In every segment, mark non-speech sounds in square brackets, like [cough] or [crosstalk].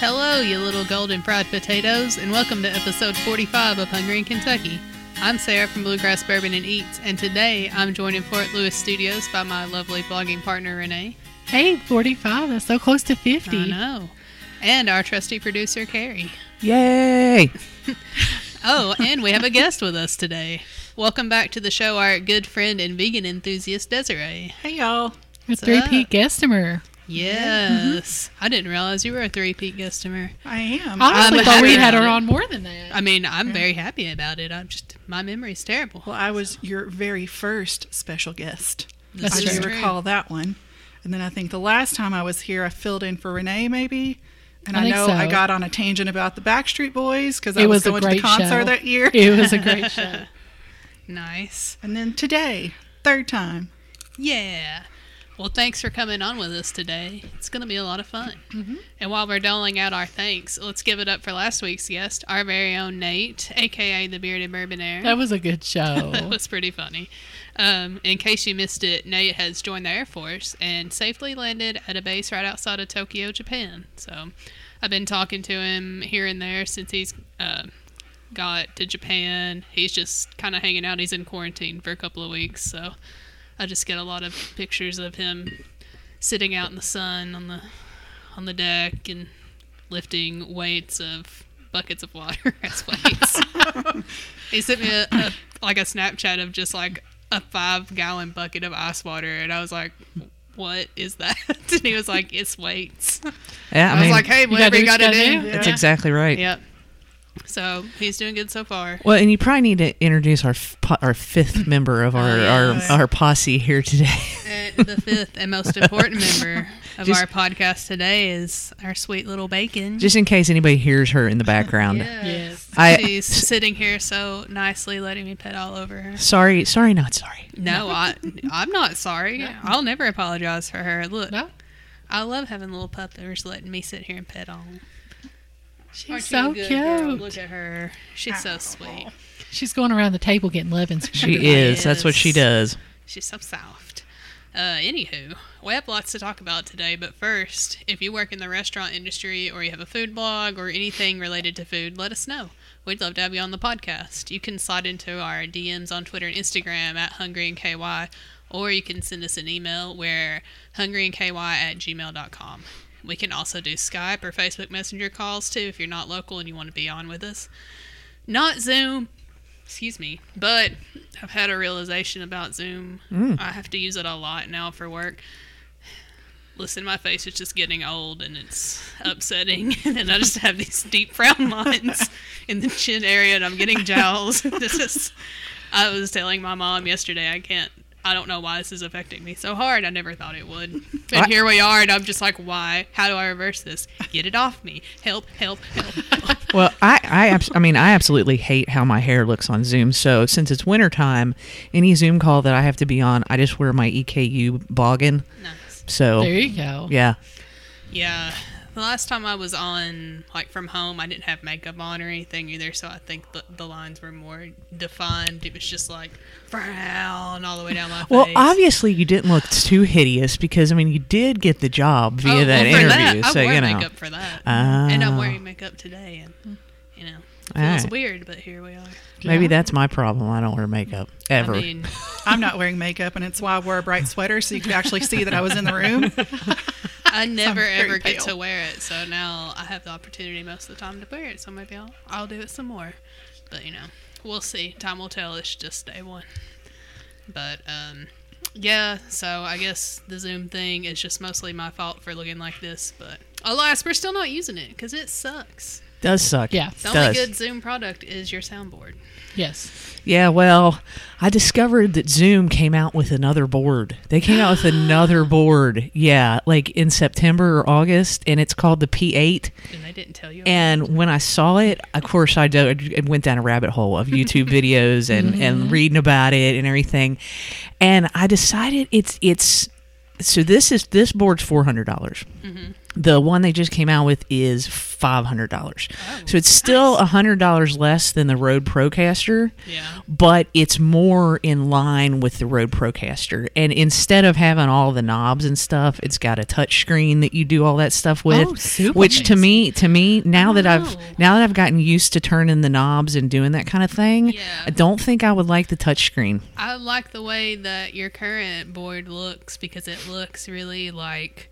Hello, you little golden fried potatoes, and welcome to episode 45 of Hungry in Kentucky. I'm Sarah from Bluegrass Bourbon and Eats, and today I'm joined in Fort Lewis studios by my lovely blogging partner Renee. Hey, 45. That's so close to 50. I 50. know. And our trusty producer Carrie. Yay! [laughs] Oh, and we have a guest with us today. Welcome back to the show, our good friend and vegan enthusiast Desiree. Hey y'all. A What's three-peat up? Guestomer. Yes, I didn't realize you were a three-peat customer. I am. I honestly I'm thought we happy had her on more than that. I mean, I'm very happy about it. I'm just my memory's terrible. well, I was your very first special guest. This I is do recall that one. And then I think the last time I was here, I filled in for Renee, maybe. And I I, think know so. I got on a tangent about the Backstreet Boys because I was, was a going to the concert show. that year. It was a great [laughs] show. Nice. and then today, third time. Yeah. Well, thanks for coming on with us today. It's going to be a lot of fun. And while we're doling out our thanks, let's give it up for last week's guest, our very own Nate, aka the Bearded Bourbonaire. That was a good show. [laughs] that was pretty funny. Um, in case you missed it, Nate has joined the Air Force and safely landed at a base right outside of Tokyo, Japan. So I've been talking to him here and there since he's uh, got to Japan. He's just kind of hanging out. He's in quarantine for a couple of weeks. So I just get a lot of pictures of him sitting out in the sun on the on the deck and lifting weights of buckets of water [laughs] as weights. he sent me a, a like a Snapchat of just like a five gallon bucket of ice water, and I was like, "What is that?" [laughs] And he was like, "It's weights." Yeah, I, I, was like, "Hey, gotta whatever do you what got you to gotta do." do. that's exactly right. Yep. So he's doing good so far. Well, and you probably need to introduce our f- our fifth [laughs] member of our, Oh, yes. our our posse here today. And the fifth and most important member [laughs] of Just- our podcast today is our sweet little bacon. Just in case anybody hears her in the background. [laughs] Yes. I- She's sitting here so nicely, letting me pet all over her. Sorry, sorry, not sorry. No, I, I'm not sorry. I'll never apologize for her. Look, No? I love having little puppers letting me sit here and pet on. Them. She's Aren't so a good girl? cute. Look at her. She's so sweet. She's going around the table getting love She She is. That's what she does. She's so soft. Uh, anywho, we have lots to talk about today, but first, if you work in the restaurant industry or you have a food blog or anything related to food, let us know. We'd love to have you on the podcast. You can slide into our DMs on Twitter and Instagram at Hungry and KY, or you can send us an email where hungryandky at gmail.com. We can also do Skype or Facebook Messenger calls too if you're not local and you want to be on with us. Not Zoom, excuse me, but I've had a realization about Zoom. Mm. I have to use it a lot now for work. Listen, my face is just getting old and it's upsetting. [laughs] and I just have these deep frown lines in the chin area and I'm getting jowls. [laughs] this is, I was telling my mom yesterday, I can't, I don't know why this is affecting me so hard. I never thought it would. [laughs] And I- here we are, and I'm just like, why? How do I reverse this? Get it off me. Help, help, help, help. [laughs] Well, I I, abs- I mean I absolutely hate how my hair looks on Zoom. So since it's wintertime, any Zoom call that I have to be on, I just wear my EKU boggin. nice. So There you go. yeah, Yeah. The last time I was on, like from home, I didn't have makeup on or anything either, so I think the, the lines were more defined. It was just like frown all the way down my Well, face. Well, obviously you didn't look too hideous because I mean you did get the job via Oh, that well, interview, That, I so you know. makeup for that, and I'm Ah. wearing makeup today, and you know, feels right. weird, but here we are. Maybe Yeah. that's my problem. I don't wear makeup ever. I mean, I'm not wearing makeup, and it's why I wore a bright sweater so you could actually see that I was in the room. [laughs] I never very ever get to wear it, so now I have the opportunity most of the time to wear it. So maybe I'll I'll do it some more, but you know, we'll see. Time will tell. It's just day one. But um, yeah. So I guess the Zoom thing is just mostly my fault for looking like this. But alas, we're still not using it because it sucks. Does suck. Yeah. The Does. only good Zoom product is your soundboard. Yes. Yeah, well, I discovered that Zoom came out with another board. They came out with [gasps] another board. Yeah, like in September or August, and it's called the P8. And they didn't tell you. And when I saw it, of course, I do- I went down a rabbit hole of YouTube [laughs] videos and, mm-hmm. and reading about it and everything. And I decided it's it's so this is this board's four hundred dollars. Mm-hmm. The one they just came out with is five hundred dollars. Oh, so it's still a hundred dollars less than the Rode Procaster Yeah. but it's more in line with the Rode Procaster. And instead of having all the knobs and stuff, it's got a touch screen that you do all that stuff with. Oh, super which to me, to me, now that I've now that I've gotten used to turning the knobs and doing that kind of thing, Yeah. I don't think I would like the touch screen. I like the way that your current board looks because it looks really like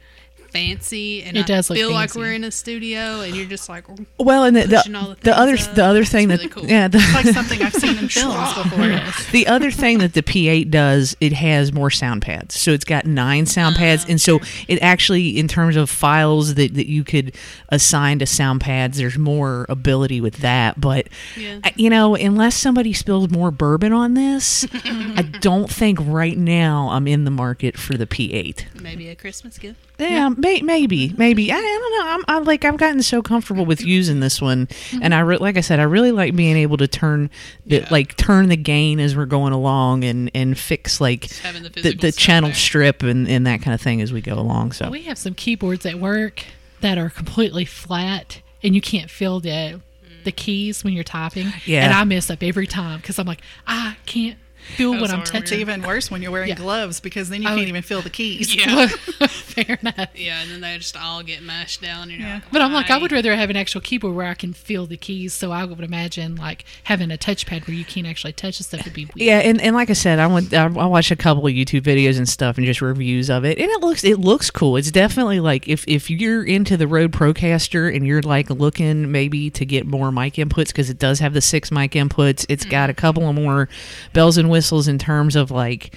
fancy and It does look feel like we're in a studio and you're just like Well, and the Pushing all the, the the other up. the other thing It's that really cool. yeah the, It's like [laughs] something I've seen in [laughs] films before. the other thing that the P8 does, it has more sound pads. So it's got nine sound Ah, pads. And so it actually, in terms of files that, that you could assign to sound pads, there's more ability with that. But, Yeah. You know, unless somebody spills more bourbon on this, I [laughs] don't think right now I'm in the market for the P8. maybe a Christmas gift. Yeah, may, maybe, maybe. I, I don't know. I'm, I'm like I've gotten so comfortable with using this one, mm-hmm. and I re- like I said, I really like being able to turn the Yeah. like turn the gain as we're going along, and and fix like the the, the channel there. strip and, and that kind of thing as we go along. So We have some keyboards at work that are completely flat, and you can't feel the the keys when you're typing. Yeah. And I mess up every time because I'm like, I can't feel Those what I'm touching. It's even worse when you're wearing Yeah. gloves because then you can't yeah. even feel the keys. [laughs] Yeah. [laughs] [laughs] Fair enough. Yeah, and then they just all get mashed down. And you're Yeah. like, But I'm like, I would rather have an actual keyboard where I can feel the keys. So I would imagine like having a touchpad where you can't actually touch the stuff would be weird. yeah, and, and like I said, I went I, I watched a couple of YouTube videos and stuff and just reviews of it, and it looks it looks cool. It's definitely like if if you're into the Rode Procaster and you're like looking maybe to get more mic inputs because it does have the six mic inputs, it's got mm-hmm. a couple of more bells and whistles in terms of like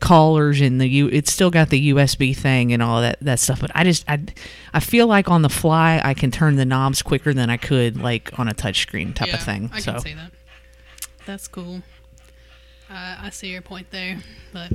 callers and the U it's still got the USB thing and all that that stuff but I just I I feel like on the fly I can turn the knobs quicker than I could like on a touchscreen type yeah, of thing I so can see that. That's cool. Uh, I see your point there, but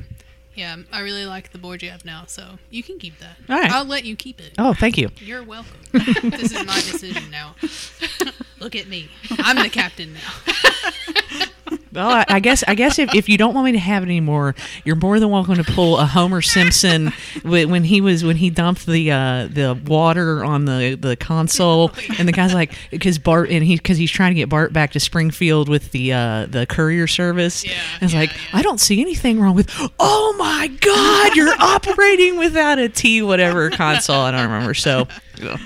yeah, I really like the board you have now, so you can keep that. All right. I'll let you keep it. oh thank you [laughs] You're welcome. [laughs] this is my decision now. [laughs] Look at me. I'm the captain now. Well, I, I guess I guess if, if you don't want me to have it anymore, you're more than welcome to pull a Homer Simpson when he was when he dumped the uh, the water on the, the console, and the guy's like because Bart and he because he's trying to get Bart back to Springfield with the uh, the courier service. Yeah, And it's yeah, like yeah. I don't see anything wrong with. Oh my God, you're [laughs] operating without a T whatever console. I don't remember. So. [laughs]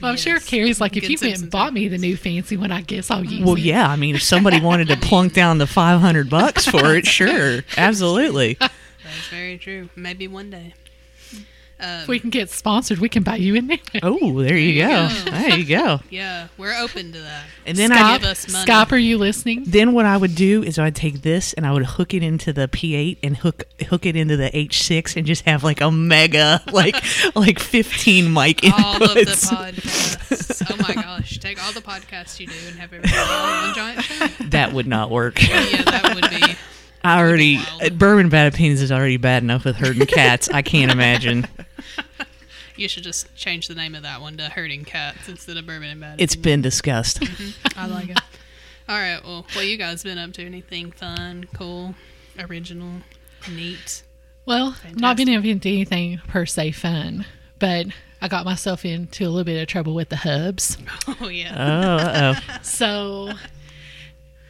Well, I'm sure Carrie's like, if Good you went Simpsons and bought me the new fancy one, I guess I'll use Well, it. Well, yeah. I mean, if somebody wanted to [laughs] plunk down the five hundred bucks for it, sure, [laughs] absolutely. That's very true. Maybe one day. Um, If we can get sponsored, we can buy you in there. [laughs] Oh, there you go. There you go. There you go. yeah, we're open to that. And then Scott, I Give us money. Scott, are you listening? then what I would do is I'd take this and I would hook it into the P8 and hook hook it into the H6 and just have like a mega [laughs] like like 15 mic All of the inputs. podcasts. Oh my gosh. Take all the podcasts you do and have everybody on one giant show. [laughs] that would not work. Yeah, that would be. I already wild. bourbon bad opinions is already bad enough with herding cats. I can't imagine. You should just change the name of that one to Herding Cats instead of Bourbon and Bad. It's Opinion. been discussed. Mm-hmm. I like it. [laughs] All right. Well, what you guys been up to? Anything fun, cool, original, neat? Well, not been up into anything per se fun, but I got myself into a little bit of trouble with the hubs. [laughs] Oh yeah. Oh, uh-oh. [laughs] So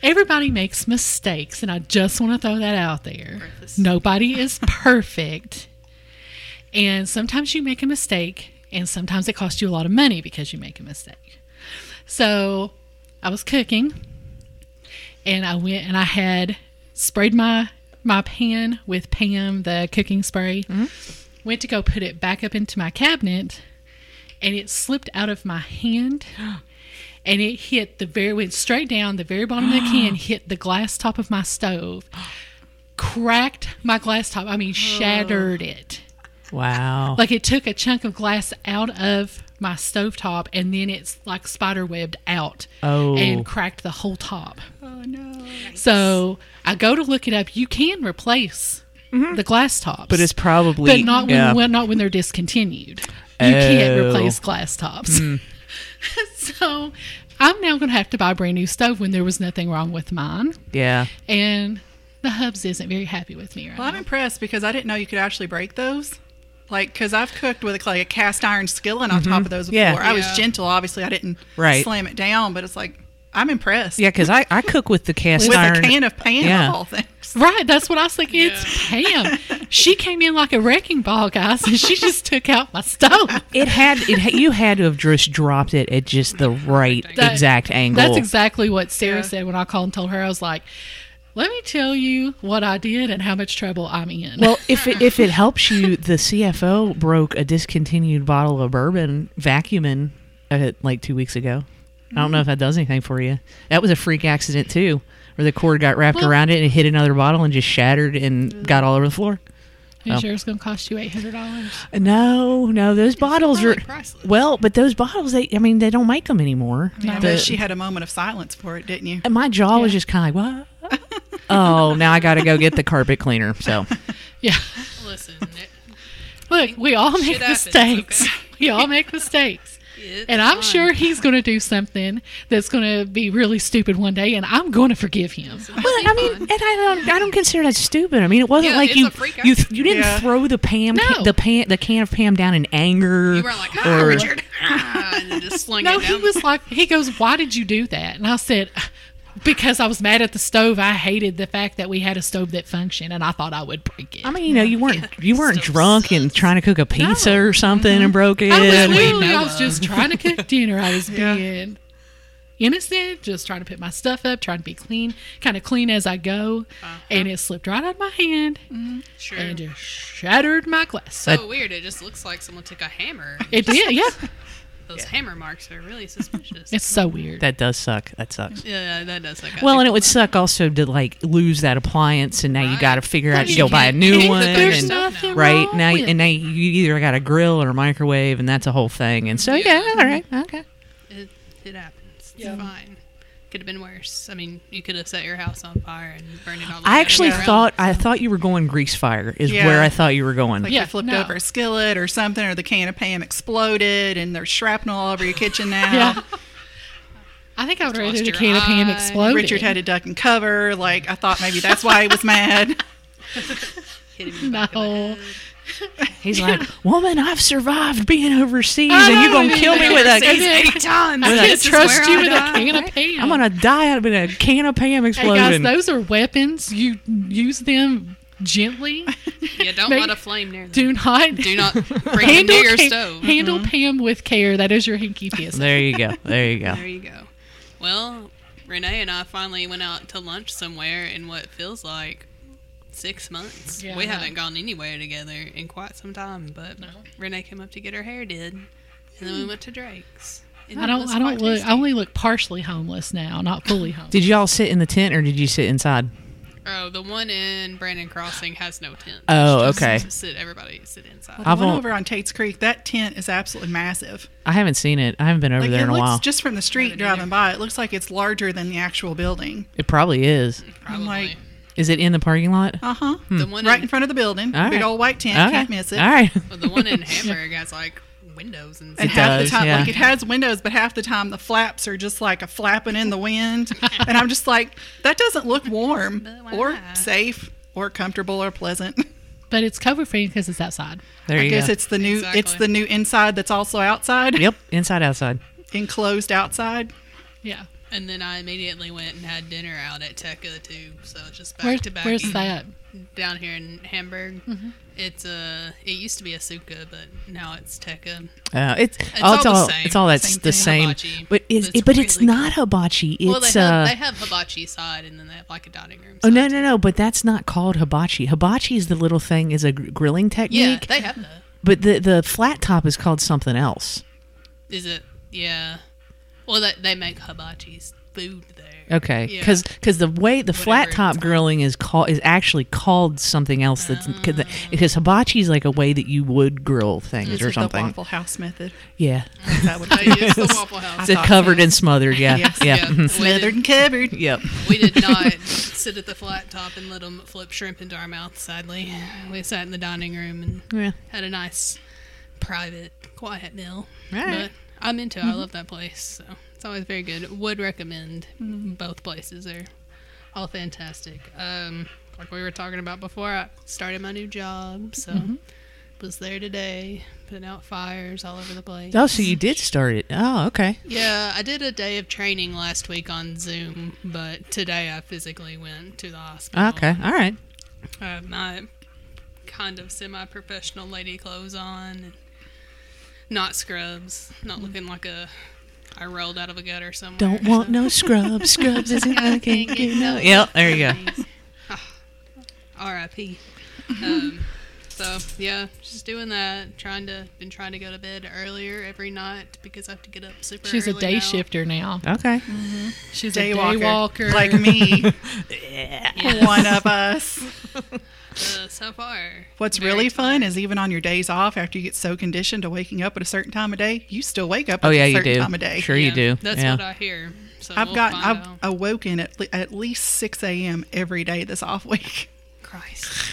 everybody makes mistakes, and I just want to throw that out there. Nobody is perfect. And sometimes you make a mistake, and sometimes it costs you a lot of money because you make a mistake. So I was cooking, and I went and I had sprayed my my pan with Pam the cooking spray. Mm-hmm. Went to go put it back up into my cabinet, and it slipped out of my hand [gasps] and it hit the very went straight down the very bottom of the can [gasps] hit the glass top of my stove cracked my glass top i mean shattered it Wow. like it took a chunk of glass out of my stove top and then it's like spider webbed out Oh. and cracked the whole top Oh no. so i go to look it up you can replace mm-hmm. the glass tops but it's probably but not when yeah. well, not when they're discontinued. You can't Oh. replace glass tops. Hmm. [laughs] so I'm now going to have to buy a brand new stove when there was nothing wrong with mine, yeah. and the Hubs isn't very happy with me right Well, I'm now. impressed because I didn't know you could actually break those. Like, because I've cooked with like a cast iron skillet on top mm-hmm. of those before. Yeah. I was gentle. Obviously, I didn't Right. slam it down, but it's like I'm impressed. Yeah, because I, I cook with the cast iron. with iron. a can of Pam Yeah. of all things. Right, that's what I was thinking. It's Pam. [laughs] She came in like a wrecking ball, guys, and she just took out my stove. it had it. ha- You had to have just dropped it at just the right That- exact angle. That's exactly what Sarah Yeah. said when I called and told her. I was like, "Let me tell you what I did and how much trouble I'm in." Well, if it, if it helps you, the CFO broke a discontinued bottle of bourbon vacuuming uh, like two weeks ago. I don't know if that does anything for you. That was a freak accident too, where the cord got wrapped Well- around it and it hit another bottle and just shattered and got all over the floor. Are you oh. sure it's going to cost you eight hundred dollars? No, no, those bottles are priceless. well, but those bottles, they, I mean, they don't make them anymore. Yeah, The- but she had a moment of silence for it, didn't you? and my jaw was just kind of like, what? Oh, now I got to go get the carpet cleaner. So [laughs] Yeah. Listen, Look, we all make happens, mistakes. okay? [laughs] We all make mistakes. it's And I'm fine. sure he's going to do something that's going to be really stupid one day, and I'm going to forgive him. Well, I mean, fun. and I don't, I don't consider that stupid. I mean, it wasn't Yeah, like you, you, you didn't Yeah. throw the Pam, No. the pan, the can of Pam down in anger. you weren't like, ah, or- Richard, [laughs] ah, and then just sling No, it he was like, he goes, Why did you do that? And I said, Because I was mad at the stove. I hated the fact that we had a stove that functioned, and I thought I would break it. I mean, you know, you weren't, you [laughs] weren't Still drunk and trying to cook a pizza or mm-hmm. something and broke it. I was that literally, I was just trying to cook [laughs] dinner. I was Yeah. being innocent, just trying to put my stuff up, trying to be clean, kind of clean as I go. Uh-huh. And it slipped right out of my hand mm-hmm. sure. and just shattered my glass. so weird. It just looks like someone took a hammer. It did, yeah. [laughs] Those hammer marks are really suspicious. [laughs] It's so weird. that does suck. That sucks. yeah, that does. Like Well, and it would suck also to like lose that appliance, and now you got to figure out you to go buy a new one. cook There's and- stuff nothing right now, with and now you either got a grill or a microwave, and that's a whole thing. And so, yeah, Yeah. all right, okay. It, it happens. It's Yeah. fine. Could have been worse. I mean, you could have set your house on fire and burned it all. the I actually around. thought I thought you were going grease fire is Yeah. where I thought you were going. Like Yeah, you flipped no. over a skillet or something, or the can of Pam exploded, and there's shrapnel all over your kitchen [laughs] now. Yeah. I think I would rather Lost the your can of Pam eye. explode. Richard had to duck and cover. Like I thought maybe that's why he was mad. [laughs] Hit him in the back of the No. [laughs] head. He's [laughs] like, "Woman, I've survived being overseas, I and you're gonna kill me with overseas, a. and Eight times. I With a- can't [laughs] This trust you I with a can of Pam. I'm gonna die out of a can of Pam Hey guys, those are weapons. You use them gently. [laughs] Yeah, don't Make- let a flame near them. Do not Do not bring them handle near your ca- stove. handle mm-hmm. Pam with care. That is your hinky PSA. there you go. There you go. There you go. Well, Renee and I finally went out to lunch somewhere in what feels like six months. Yeah, we haven't gone anywhere together in quite some time, but Renee came up to get her hair did, and then we hmm. went to Drake's. And I don't. I don't quite look. tasty. I only look partially homeless now, not fully homeless. Did y'all sit in the tent or did you sit inside? Oh, the one in Brannon Crossing has no tent. Oh, just okay. Sit everybody sit inside. The I've one over on Tate's Creek, that tent is absolutely massive. I haven't seen it. I haven't been over Like there it in a looks while. just from the street driving either. by, it looks like it's larger than the actual building. It probably is. Probably. I'm like, Is it in the parking lot? Uh huh. the one Right in, in front of the building, All big right. old white tent. Okay. Can't miss it. All right. well, the one in [laughs] Hamburg has like windows and And It stuff. half does, the time, yeah. like it has windows, but half the time the flaps are just like a flapping in the wind, and I'm just like, that doesn't look warm or safe or comfortable or pleasant. But it's cover free because it's outside. There I you guess go. it's the new, it's the new inside that's also outside, Yep, inside outside. enclosed outside. Yeah. And then I immediately went and had dinner out at Tekka too. So it's just back Where, to back. where's that? Down here in Hamburg. It's a. It used to be a Suka, but now it's Tekka. Uh, it's, It's oh, it's all the same. it's all that's Same the same, Hibachi. but it's, It's it, but it's really not hibachi. It's well, they uh, have they have hibachi side, and then they have like a dining room. oh no no no, but that's not called hibachi. Hibachi is the little thing is a gr- grilling Yeah, technique, they have that. but the the flat top is called something else. Is it? Yeah. Well, they, they make hibachi's food there. Okay, Yeah. because the way the flat top it's grilling is called is actually called something else. That's cause the, because hibachi is like a way that you would grill things It's or the something. Waffle House method. Yeah, That would [laughs] They use the Waffle House. it's covered so. and smothered. Yeah, Yes. yeah, Yeah. mhm. Smothered did- and covered. yep. We did [laughs] not sit at the flat top and let them flip shrimp into our mouth, sadly. We sat in the dining room and Yeah. had a nice, private, quiet meal. All right. But I'm into it. I mm-hmm. love that place. So it's always very good. Would recommend. Mm-hmm. Both places are all fantastic. Um, like we were talking about before, I started my new job. So mm-hmm. was there today, putting out fires all over the place. Oh, so you did start it. Oh, okay. Yeah, I did a day of training last week on Zoom, but today I physically went to the hospital. Ah, okay. All right. I have my kind of semi-professional lady clothes on, and not scrubs, not looking like a I rolled out of a gutter somewhere. Don't want so- no scrubs. [laughs] Scrubs isn't I can't get no. Yep. There you go. R.I.P. Um, so yeah, just doing that. Trying to been trying to go to bed earlier every night because I have to get up super. She's a early day now. shifter now. Okay. She's Day a day walker, walker. like me, [laughs] Yeah. one of us. [laughs] Uh, so far, What's very really fun is even on your days off, after you get so conditioned to waking up at a certain time of day, you still wake up Oh at yeah, a you do. time of day. Sure you do. That's yeah. what I hear. So I've we'll got I've out. awoken at, le- at least six a.m. every day this off week. Christ.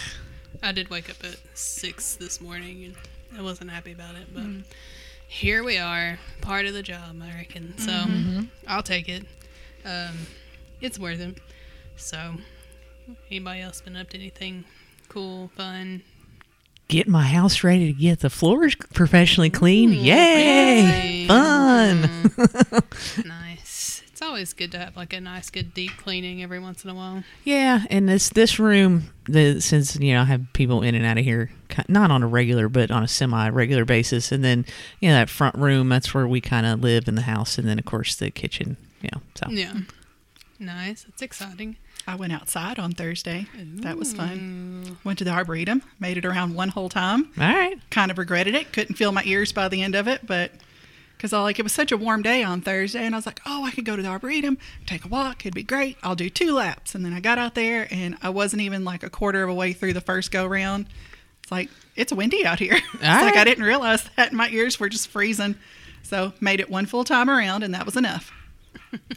I did wake up at six this morning and I wasn't happy about it, but Mm. here we are, part of the job, I reckon. So Mm-hmm. I'll take it. Um, it's worth it. So, anybody else been up to anything cool, fun? Get my house ready to get the floors professionally cleaned. Yay! fancy. Fun. [laughs] Nice. It's always good to have like a nice, good deep cleaning every once in a while. Yeah, and this this room, the since you know I have people in and out of here, not on a regular but on a semi regular basis, and then you know that front room, that's where we kind of live in the house, and then of course the kitchen. You know, so Yeah. Nice. It's exciting. I went outside on Thursday. That was fun. Went to the arboretum, made it around one whole time. all right. Kind of regretted it. Couldn't feel my ears by the end of it, but because I like it was such a warm day on Thursday, and I was like, oh, I could go to the arboretum, take a walk, it'd be great. I'll do two laps, and then I got out there, and I wasn't even like a quarter of a way through the first go round. It's like it's windy out here. [laughs] it's like I didn't realize that my ears were just freezing. So made it one full time around, and that was enough.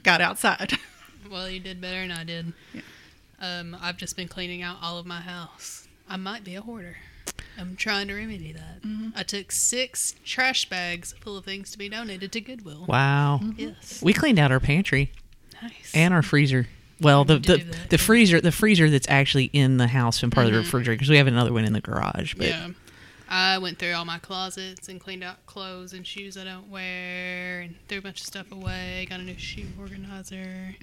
got outside. [laughs] Well, you did better than I did. Um, I've just been cleaning out all of my house. I might be a hoarder. I'm trying to remedy that. Mm-hmm. I took six trash bags full of things to be donated to Goodwill. Wow. Mm-hmm. Yes. We cleaned out our pantry Nice. and our freezer. Well, the the, that, the yeah. freezer the freezer that's actually in the house and part of the mm-hmm. refrigerator because we have another one in the garage. But yeah. I went through all my closets and cleaned out clothes and shoes I don't wear and threw a bunch of stuff away. Got a new shoe organizer.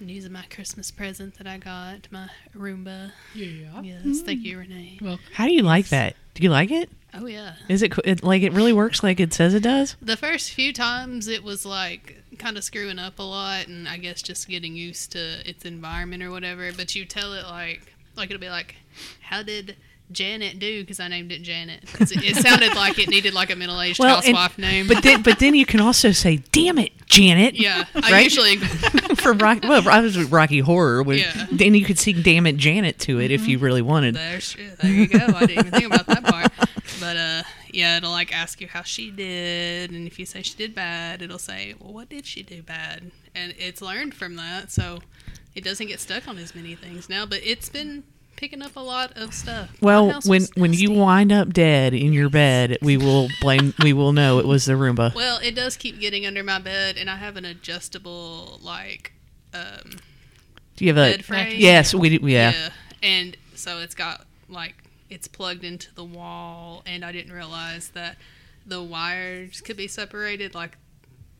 And using my Christmas present that I got, my Roomba. Yeah. Yes, thank you, Renee. Well, how do you like that? Do you like it? Oh yeah. Is it, co- it like it really works like it says it does? The first few times it was like kind of screwing up a lot, and I guess just getting used to its environment or whatever. But you tell it like, like it'll be like, "How did Janet do?" Because I named it Janet. it, it sounded like it needed like a middle-aged and- housewife name. But then but then you can also say, "Damn it, Janet." yeah, I Right? usually [laughs] from Rocky. Well, I was with Rocky Horror. When, Yeah. Then you could sing "Damn It, Janet" to it if you really wanted. There's, there you go. I didn't even think about that part. But uh, yeah, it'll like ask you how she did, and if you say she did bad, it'll say, "Well, what did she do bad?" And it's learned from that, so it doesn't get stuck on as many things now. But it's been picking up a lot of stuff. Well, when when you wind up dead in your bed, we will blame. we will know it was the Roomba. well, it does keep getting under my bed, and I have an adjustable like um, Do you have a? bed frame. Yes, we. do- Yeah. And so it's got like it's plugged into the wall, and I didn't realize that the wires could be separated, like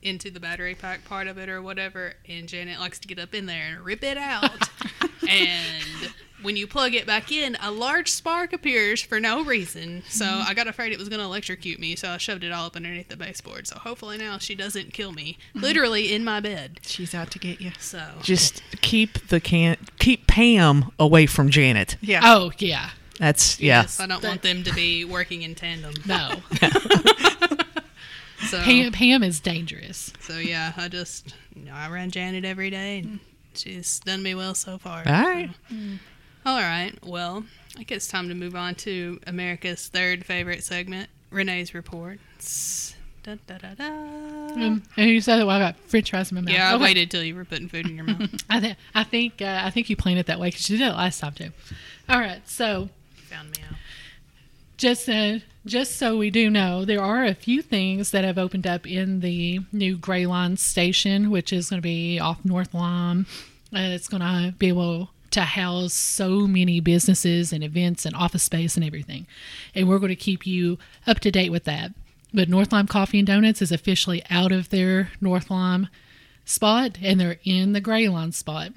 into the battery pack part of it or whatever. And Janet likes to get up in there and rip it out. [laughs] and when you plug it back in, a large spark appears for no reason. So mm-hmm. I got afraid it was going to electrocute me, so I shoved it all up underneath the baseboard. So hopefully now she doesn't kill me, mm-hmm. literally in my bed. She's out to get you. So Just keep the can keep Pam away from Janet. Yeah. oh yeah. That's yeah. yes, I don't want them to be working in tandem. No. [laughs] [laughs] So, Pam, Pam is dangerous. so yeah, I just you know, I ran Janet every day, and she's done me well so far. All right. So. All right. Well, I guess it's time to move on to America's third favorite segment, Renee's reports. Da, da, da, da. Um, and you said that while I got French fries in my mouth. yeah, I Okay. waited till you were putting food in your mouth. [laughs] I, th- I think uh, I think you planned it that way because you did it last time too. All right, so Found me out. just uh, just so we do know, there are a few things that have opened up in the new Greyline station, which is going to be off North Lime. Uh, it's going to be able to house so many businesses and events and office space and everything. And we're going to keep you up to date with that. But North Lime Coffee and Donuts is officially out of their North Lime spot and they're in the Greyline spot.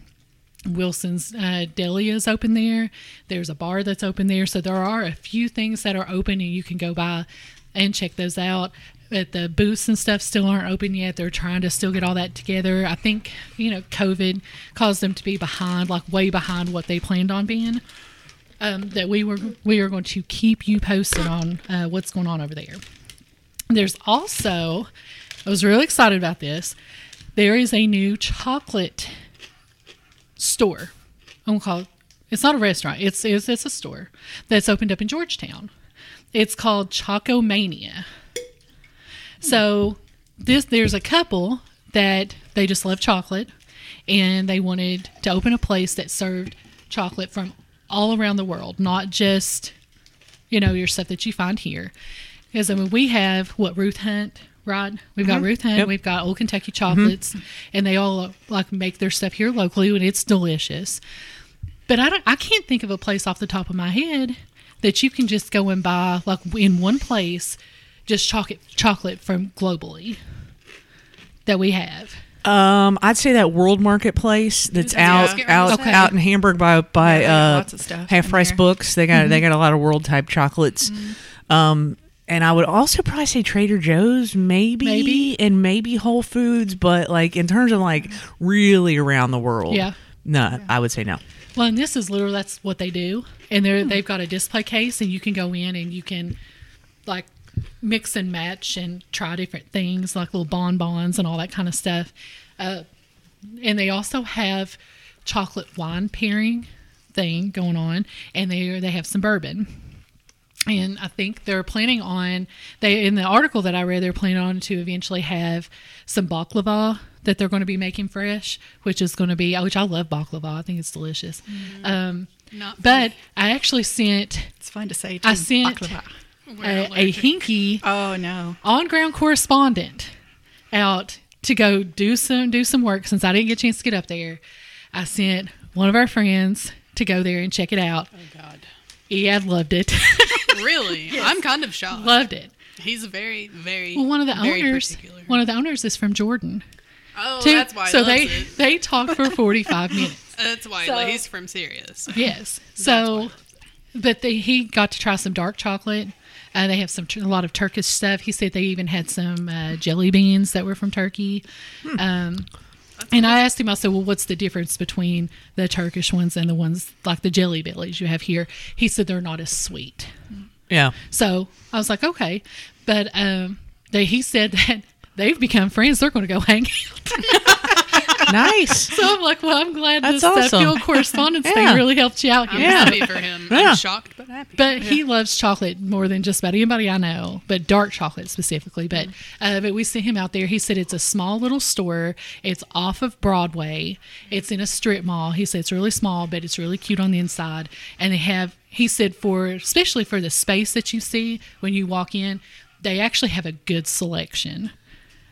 Wilson's uh, Deli is open there. There's a bar that's open there. So there are a few things that are open and you can go by and check those out. But the booths and stuff still aren't open yet. They're trying to still get all that together. I think, you know, COVID caused them to be behind, like way behind what they planned on being. Um, that we were we are going to keep you posted on uh, what's going on over there. There's also, I was really excited about this. There is a new chocolate store. I'm gonna call it. It's not a restaurant. It's it's, it's a store that's opened up in Georgetown. It's called Choco Mania. So this there's a couple that they just love chocolate, and they wanted to open a place that served chocolate from all around the world, not just you know your stuff that you find here. Because I mean, we have what Ruth Hunt, right? We've got Ruth Hunt, Yep. we've got Old Kentucky chocolates, and they all like make their stuff here locally, and it's delicious. But I don't, I can't think of a place off the top of my head that you can just go and buy like in one place, just chocolate chocolate from globally that we have. Um, I'd say that World Marketplace that's Yeah. out out Okay. out in Hamburg by by Yeah, uh, lots of stuff Half Price there. Books. They got they got a lot of world type chocolates. Um, and I would also probably say Trader Joe's, maybe, Maybe. and maybe Whole Foods, but like in terms of like really around the world, Yeah. no, I would say no. Well, and this is literally that's what they do, and they are they've got a display case, and you can go in and you can like mix and match and try different things like little bonbons and all that kind of stuff. Uh, and they also have chocolate wine pairing thing going on, and they they have some bourbon. And I think they're planning on they in the article that I read they're planning on to eventually have some baklava that they're going to be making fresh, which is going to be which I love baklava. I think it's delicious. Um, Not but me. I actually sent It's fun to say. Too. I sent Baklava. A, a hinky Oh no. on ground correspondent out to go do some do some work since I didn't get a chance to get up there. I sent one of our friends to go there and check it out. Oh God. Ed loved it. [laughs] Really? [laughs] I'm kind of shocked. loved it. He's a very, very. Well, one of the owners, particular. one of the owners is from Jordan. oh, too. that's why. So they it. they talked for [laughs] 45 minutes. That's why so- he's from Sirius. Yes. So, but they, he got to try some dark chocolate. Uh, they have some a lot of Turkish stuff. He said they even had some uh, jelly beans that were from Turkey. Um, and I asked him, I said, "Well, what's the difference between the Turkish ones and the ones like the jelly bellies you have here?" He said they're not as sweet. Yeah, So I was like, "Okay," but um, they, he said [laughs] that they've become friends. They're going to go hang out. [laughs] [laughs] nice. So I'm like, "Well, I'm glad That's this uh, awesome. field correspondence Yeah. thing really helped you out I'm here." Yeah. happy for him. Yeah. I'm shocked but happy. But he loves chocolate more than just about anybody I know, but dark chocolate specifically. But uh, but we see him out there. He said it's a small little store. It's off of Broadway. It's in a strip mall. He said it's really small, but it's really cute on the inside. And they have. He said for especially for the space that you see when you walk in, they actually have a good selection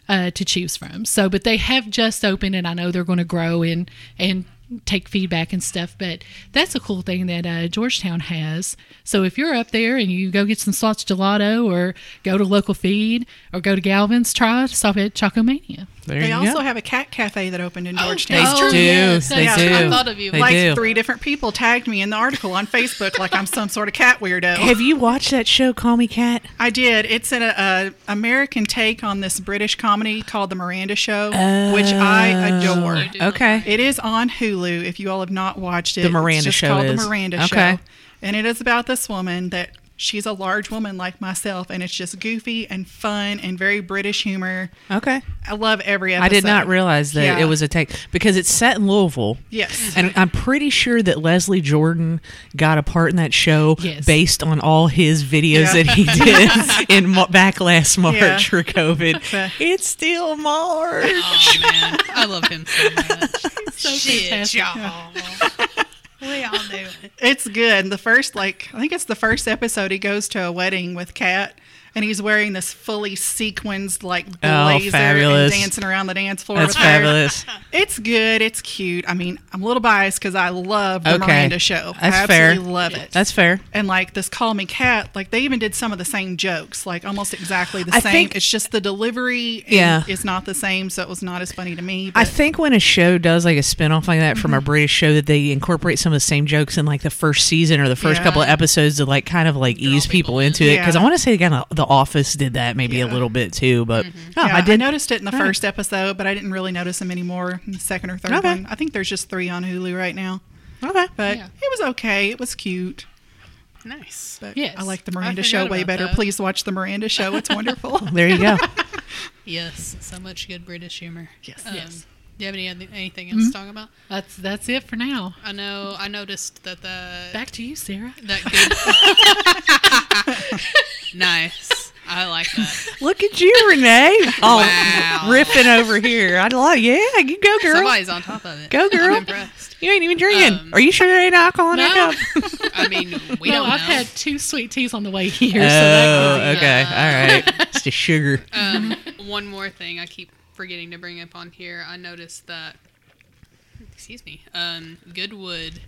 uh, to choose from. So, but they have just opened, and I know they're going to grow and and take feedback and stuff. But that's a cool thing that uh, Georgetown has. So if you're up there and you go get some slots gelato, or go to local feed, or go to Galvin's, try to stop at Chocomania. There They you also go. have a cat cafe that opened in Oh, Georgetown. They Oh, do. yes, they that's do. I thought of you. They like do. three different people tagged me in the article on Facebook like I'm some sort of cat weirdo. Have you watched that show, Call Me Kat? I did. It's an a, American take on this British comedy called The Miranda Show, which I adore. Okay. It is on Hulu. If you all have not watched it, The Miranda it's just Show called is. The Miranda Okay. Show, and it is about this woman that she's a large woman like myself, and it's just goofy and fun and very British humor. Okay. I love every episode. I did not realize that Yeah. it was a take because it's set in Louisville. Yes. And I'm pretty sure that Leslie Jordan got a part in that show Yes. based on all his videos Yeah. that he [laughs] did in back last March Yeah. for COVID. It's still March. Oh man, I love him so much. [laughs] So Shit, fantastic. y'all. [laughs] we all do it. It's good. The first, like, I think it's the first episode. He goes to a wedding with Kat, and he's wearing this fully sequins like Oh, blazer fabulous. and dancing around the dance floor. That's with her. fabulous. [laughs] It's good. It's cute. I mean, I'm a little biased because I love the Okay. Miranda show. That's I fair. absolutely love it. That's fair. and like this call me Kat like they even did some of the same jokes like almost exactly the I same think- it's just the delivery Yeah. is not the same so it was not as funny to me I think when a show does like a spin-off like that Mm-hmm. from a British show that they incorporate some of the same jokes in like the first season or the first Yeah. couple of episodes to like kind of like ease people people in. into it because I want to say again the- the Office did that maybe a little bit too but oh, yeah, I did noticed it in the All right. first episode but I didn't really notice them anymore in the second or third Okay. one I think there's just three on Hulu right now okay but Yeah. it was okay it was cute Nice. but Yes. I like the Miranda show way better that. please watch the Miranda show it's [laughs] wonderful there you go [laughs] Yes, so much good British humor. Yes. Um, Yes. Do you have any anything else to talk about? That's that's it for now. I know. I noticed that the Back to you, Sarah. that [laughs] good. [laughs] nice. I like that. look at you Renee [laughs] oh Wow. riffing over here I like yeah you go girl Somebody's on top of it. Go, girl. I'm impressed. you ain't even drinking Um, are you sure there ain't alcohol in No. that cup I mean, we no, don't know. I've had two sweet teas on the way here. oh so that could be- okay all right it's just sugar Um, one more thing I keep forgetting to bring up on here. I noticed that, excuse me, um, Goodwood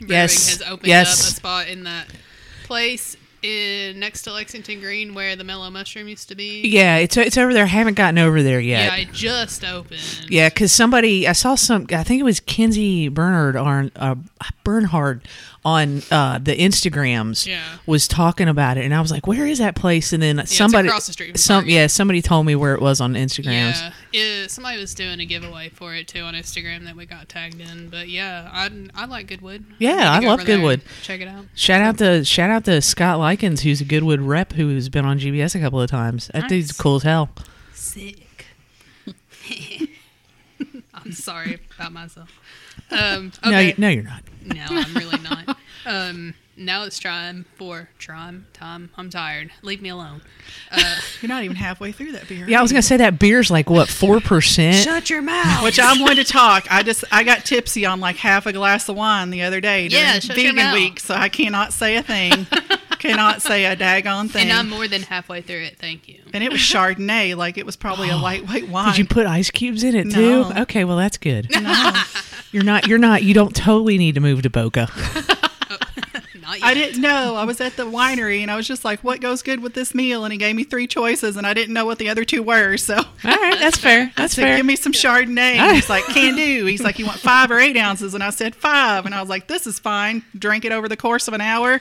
Brewing Yes, has opened yes. up a spot in that place in next to Lexington Green where the Mellow Mushroom used to be. yeah it's it's over there I haven't gotten over there yet Yeah, it just opened. Yeah, because somebody I saw some. I think it was Kinsey Bernard on uh, Bernhard on uh, the Instagrams. Yeah. was talking about it, and I was like, "Where is that place?" And then somebody, across the street some Target. yeah, somebody told me where it was on Instagrams. Yeah, it, somebody was doing a giveaway for it too on Instagram that we got tagged in. But yeah, I, I like Goodwood. Yeah, I go love over there and Goodwood. Check it out. Shout out to shout out to Scott Likens, who's a Goodwood rep, who's been on GBS a couple of times. That dude's Nice. cool as hell. Sick. [laughs] I'm sorry about myself. Um, okay. No, no, you're not. No, I'm really not. Um, now it's time for time. Time. I'm tired. Leave me alone. Uh, [laughs] you're not even halfway through that beer Yeah, I was gonna say that beer's like what four percent. shut your mouth. which I'm going to talk. I just I got tipsy on like half a glass of wine the other day during Yeah, shut your vegan mouth. week, so I cannot say a thing. [laughs] cannot say a daggone thing. and I'm more than halfway through it. Thank you. And it was [laughs] Chardonnay, like it was probably a lightweight wine. Did you put ice cubes in it too? No. Okay, well that's good. no, You're not. You're not. You don't totally need to move to Boca. Not yet. I didn't know. I was at the winery and I was just like, "What goes good with this meal?" And he gave me three choices, and I didn't know what the other two were. So All right, that's fair. [laughs] That's said, fair. "Give me some Chardonnay." And he's like, "Can do." He's like, "You want five or eight ounces?" And I said five, and I was like, "This is fine." Drank it over the course of an hour.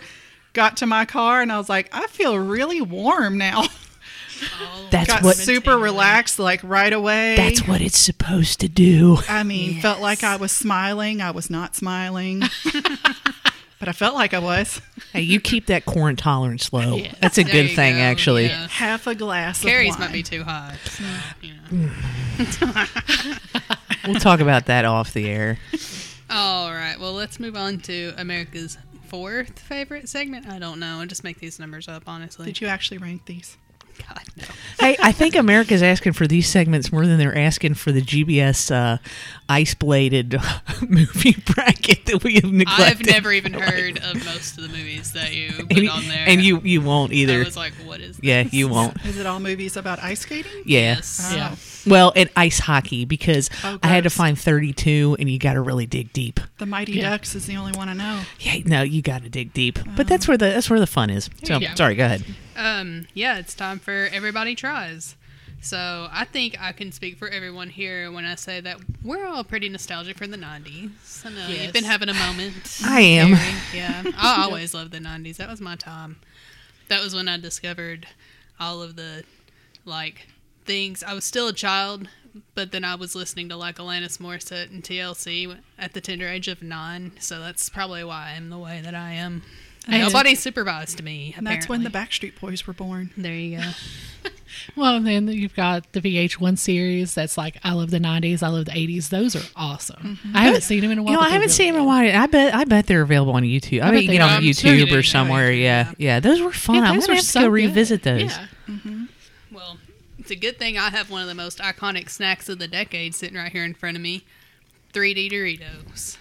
Got to my car and I was like, "I feel really warm now." Oh, [laughs] That's Got what- super relaxed like right away. That's what it's supposed to do. I mean, felt like I was smiling. I was not smiling. [laughs] but I felt like I was. Hey, you keep that corn tolerance low. Yeah. That's a There good thing, go, actually. yeah. Half a glass Carrie's of wine. might be too high. so, you know. [laughs] We'll talk about that off the air. All right. Well, let's move on to America's fourth favorite segment. I don't know. I just make these numbers up, honestly. Did you actually rank these? [laughs] God, no. Hey, I think America's asking for these segments more than they're asking for the GBS uh, ice bladed [laughs] movie bracket that we have neglected. I've never even heard of most of the movies that you [laughs] put and, on there. and you you won't either. I either. was like, what is yeah, you won't. Is it all movies about ice skating? Yeah. Yes. Yeah. Oh, Well, and ice hockey because Oh, I had to find 32 and you got to really dig deep. the Mighty Yeah. Ducks is the only one I know. Yeah, no, you got to dig deep. But that's where the that's where the fun is. So, go. sorry, go ahead. Um, yeah, it's time for everybody tries. So I think I can speak for everyone here when I say that we're all pretty nostalgic for the '90s. I know Yes. you've been having a moment. [sighs] I am. Very, yeah, [laughs] I always loved the '90s. That was my time. That was when I discovered all of the like things. I was still a child, but then I was listening to like Alanis Morissette and TLC at the tender age of nine. So that's probably why I am the way that I am. And- Nobody supervised me. And that's when the. Backstreet Boys were born. There you go. [laughs] [laughs] Well, and then you've got the VH1 series that's like I love the 90s, I love the 80s. Those are awesome. Mm-hmm. I haven't seen them in a while. You know, I haven't really seen them in a while. I bet I bet they're available on YouTube. I, I bet bet you they get on I'm sure YouTube or somewhere. Yeah. Yeah, yeah, those were fun. Yeah, I those want are to so go good. revisit those. Yeah. Well, it's a good thing I have one of the most iconic snacks of the decade sitting right here in front of me 3D Doritos.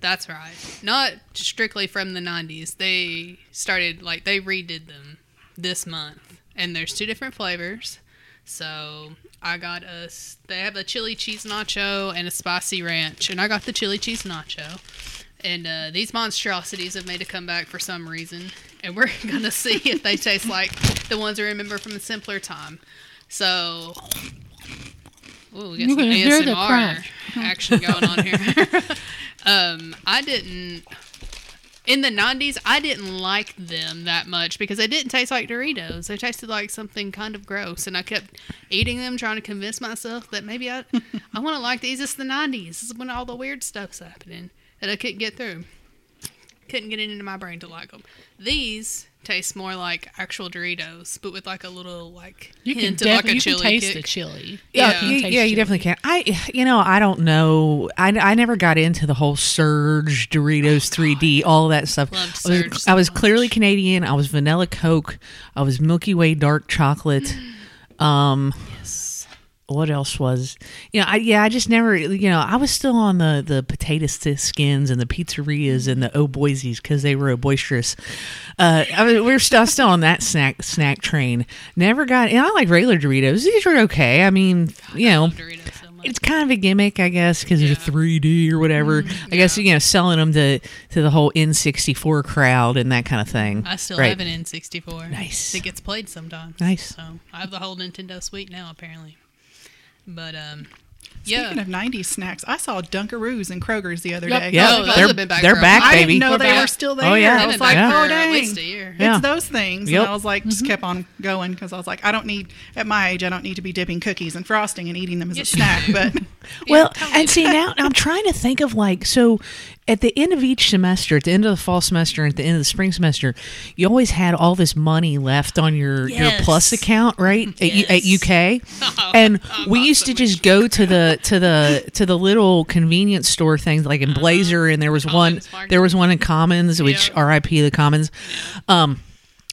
That's right. Not strictly from the 90s. They started, like, they redid them this month and there's two different flavors. So I got a. They have a chili cheese nacho and a spicy ranch, and I got the chili cheese nacho. And uh, these monstrosities have made a comeback for some reason, and we're [laughs] gonna see if they taste like the ones I remember from a simpler time. So, ooh, we got You some can hear the ASMR action going on here. [laughs] um, I didn't in the 90s i didn't like them that much because they didn't taste like doritos. They tasted like something kind of gross and i kept eating them trying to convince myself that maybe i, [laughs] I want to like these. It's the 90s this is when all the weird stuff's happening that i couldn't get through. Couldn't get it into my brain to like them these taste more like actual doritos but with like a little like You can, hint of like a you chili can taste kick. the chili. Yeah. you, You yeah, you definitely can. I, you know, I don't know. I, I never got into the whole Surge, Doritos 3D, all that stuff. Loved I was, so I was much. clearly Canadian. I was vanilla Coke. I was Milky Way dark chocolate. [gasps] Um, yes what else was? You know, I yeah, I just never. You know, I was still on the the potato skins and the pizzerias and the oh boysies because they were a boisterous. Uh, I mean, we are still still on that snack snack train. Never got. And I like regular Doritos. These were okay. I mean, you know, so it's kind of a gimmick, I guess, because Yeah. they're 3D or whatever. I guess you know, selling them to to the whole N64 crowd and that kind of thing. I still Right. have an N64. Nice. It gets played sometimes. Nice. So I have the whole Nintendo Suite now, apparently. But um, Speaking yeah. of 90s snacks, I saw Dunkaroos and Kroger's the other Yep. day. Yeah, Oh, those they're have been back they're back, while. I baby. didn't know We're they back. were still there. Oh, yeah. I was like, back oh, for dang. at least a year. Yeah. It's those things. Yep. And I was like, just kept on going because I was like, I don't need, at my age, I don't need to be dipping cookies and frosting and eating them as Yes, a snack. do. But [laughs] Well, totally. and see now I'm trying to think of like so at the end of each semester, at the end of the fall semester, and at the end of the spring semester, you always had all this money left on your your plus account, right? At, U- at UK, [laughs] Oh, and I we used so to just go to the to the to the little convenience store things like in Blazer, and there was one Commons Market. there was one in Commons, which Yeah. R.I.P. the Commons. Um,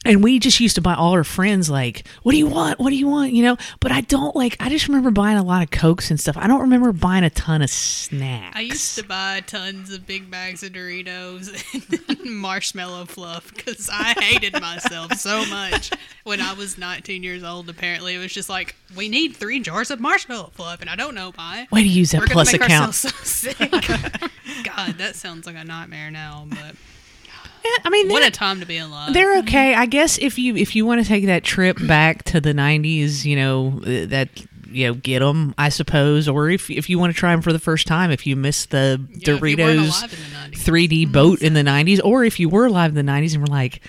and we just used to buy all our friends like, "What do you want? What do you want?" You know. But I don't like. I just remember buying a lot of cokes and stuff. I don't remember buying a ton of snacks. I used to buy tons of big bags of Doritos and [laughs] marshmallow fluff because I hated myself so much when I was 19 years old. Apparently, it was just like we need three jars of marshmallow fluff, and I don't know why. Way to use that We're plus make account. ourselves so sick. [laughs] God, that sounds like a nightmare now. But I mean, what a time to be alive. they're okay. I guess if you if you want to take that trip back to the '90s, you know uh, that you know get them, I suppose. Or if if you want to try them for the first time, if you missed the Yeah, if you weren't Doritos the 3D boat in the '90s, or if you were alive in the '90s and were like,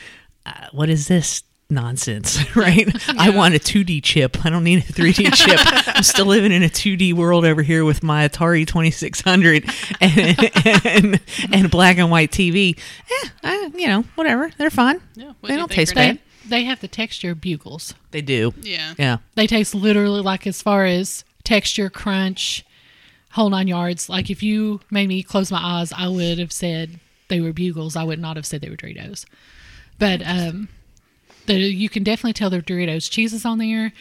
uh, "What is this?" Nonsense, [laughs] [laughs] right? I want a 2D chip. I don't need a 3D [laughs] chip. I'm still living in a 2D world over here with my Atari 2600 and and, and black and white TV. Eh, I, you know, whatever. They're fine. Yeah, what'd they you don't taste bad. They have the texture of bugles. They do. Yeah. Yeah. They taste literally like as far as texture, crunch, whole nine yards. Like if you made me close my eyes, I would have said they were bugles. I would not have said they were Doritos. But um, the, you can definitely tell they're Doritos. Cheese is on there.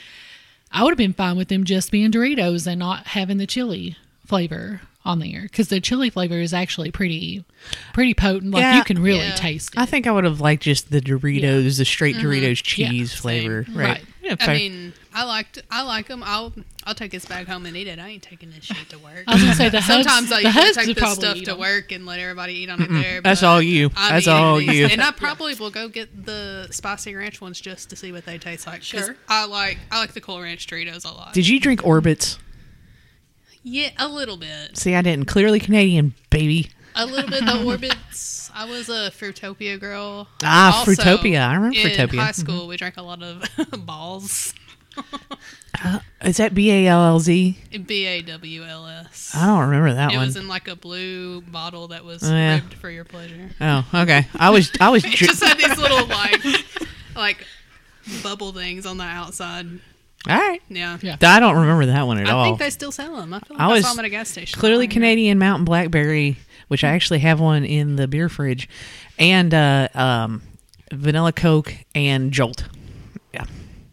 I would have been fine with them just being Doritos and not having the chili flavor on there because the chili flavor is actually pretty, pretty potent. Like Yeah. you can really Yeah. taste it. I think I would have liked just the Doritos, the straight mm-hmm. Doritos Yeah, cheese same. flavor. Right. Right. Yeah, I fair. mean, I liked I like them. I'll I'll take this back home and eat it. I ain't taking this shit to work. I was gonna say the [laughs] Hugs- Sometimes I the usually Hugs take this stuff to work and let everybody eat on it there. That's all you. I'm That's all these. you. And I probably will go get the spicy ranch ones just to see what they taste like. Sure. I like I like the Cool Ranch Doritos a lot. Did you drink Orbitz? Yeah, a little bit. See, I didn't. Clearly Canadian, baby. A little bit. The Orbitz. I was a Fruitopia girl. Ah, Also, Fruitopia. I remember in Fruitopia. high school, we drank a lot of [laughs] Bawls. Is that B A L L Z? B A W L S. I don't remember that It one. It was in like a blue bottle that was Oh, yeah. ribbed for your pleasure. oh, okay. I was I was [laughs] It dr- just had these little like [laughs] like bubble things on the outside. All right. Yeah. Yeah. I don't remember that one at I all. I think they still sell them. I feel like I I, was saw them at a gas station. Clearly. Canadian Mountain Blackberry, which I actually have one in the beer fridge, and uh, um, vanilla Coke and Jolt. Yeah,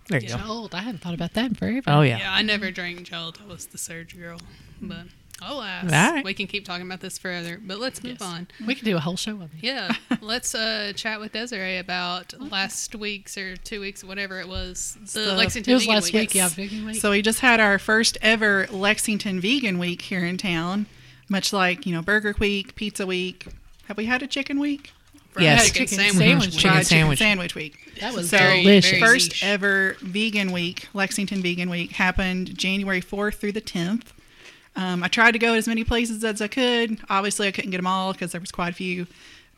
there you go. Jolt. I hadn't thought about that in forever. Oh yeah. Yeah, I never drank Jolt. I was the Surge girl, but Alas, All right. we can keep talking about this forever, but let's move Yes. on. We can do a whole show of it. Yeah, [laughs] let's uh, chat with Desiree about last week's or two weeks, whatever it was, the So- Lexington It was Vegan last Week. week, yeah, Vegan Week. So we just had our first ever Lexington Vegan Week here in town, much like you know Burger Week, Pizza Week. Have we had a Chicken Week? Fried Yes. chicken, Chicken sandwich. sandwich. week. Chicken Fried sandwich. sandwich week. that was So, Very, delicious. very First ever Vegan Week, Lexington Vegan Week, happened January 4th through the 10th. Um, I tried to go as many places as I could. Obviously, I couldn't get them all because there was quite a few.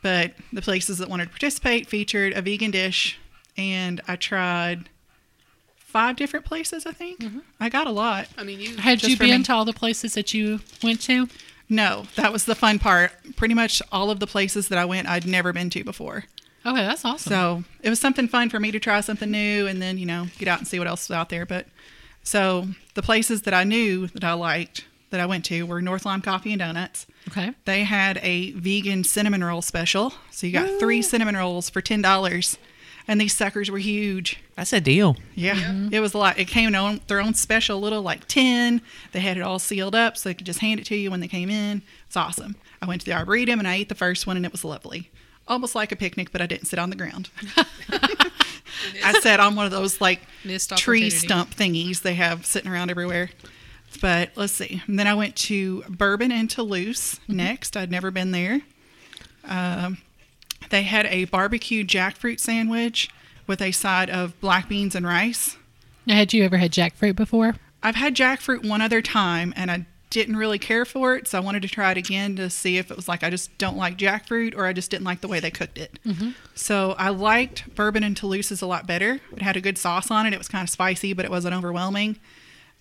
But the places that wanted to participate featured a vegan dish, and I tried five different places. I think I got a lot. I mean, you Had you been me. to all the places that you went to? No, that was the fun part. Pretty much all of the places that I went, I'd never been to before. Okay, that's awesome. So it was something fun for me to try something new and then, you know, get out and see what else was out there. But so the places that I knew that I liked that I went to were North Lime Coffee and Donuts. okay. They had a vegan cinnamon roll special. So you got three cinnamon rolls for $10. And these suckers were huge. That's a deal. Yeah, it was a lot. It came on their own special little like tin. They had it all sealed up so they could just hand it to you when they came in. It's awesome. I went to the Arboretum and I ate the first one and it was lovely. Almost like a picnic, but I didn't sit on the ground. [laughs] I sat on one of those like tree stump thingies they have sitting around everywhere. But let's see. And then I went to Bourbon and Toulouse next. I'd never been there. Um, they had a barbecue jackfruit sandwich with a side of black beans and rice. Now, had you ever had jackfruit before? I've had jackfruit one other time and I didn't really care for it, so I wanted to try it again to see if it was like I just don't like jackfruit or I just didn't like the way they cooked it. So I liked bourbon and Toulouse's a lot better. It had a good sauce on it. It was kind of spicy, but it wasn't overwhelming.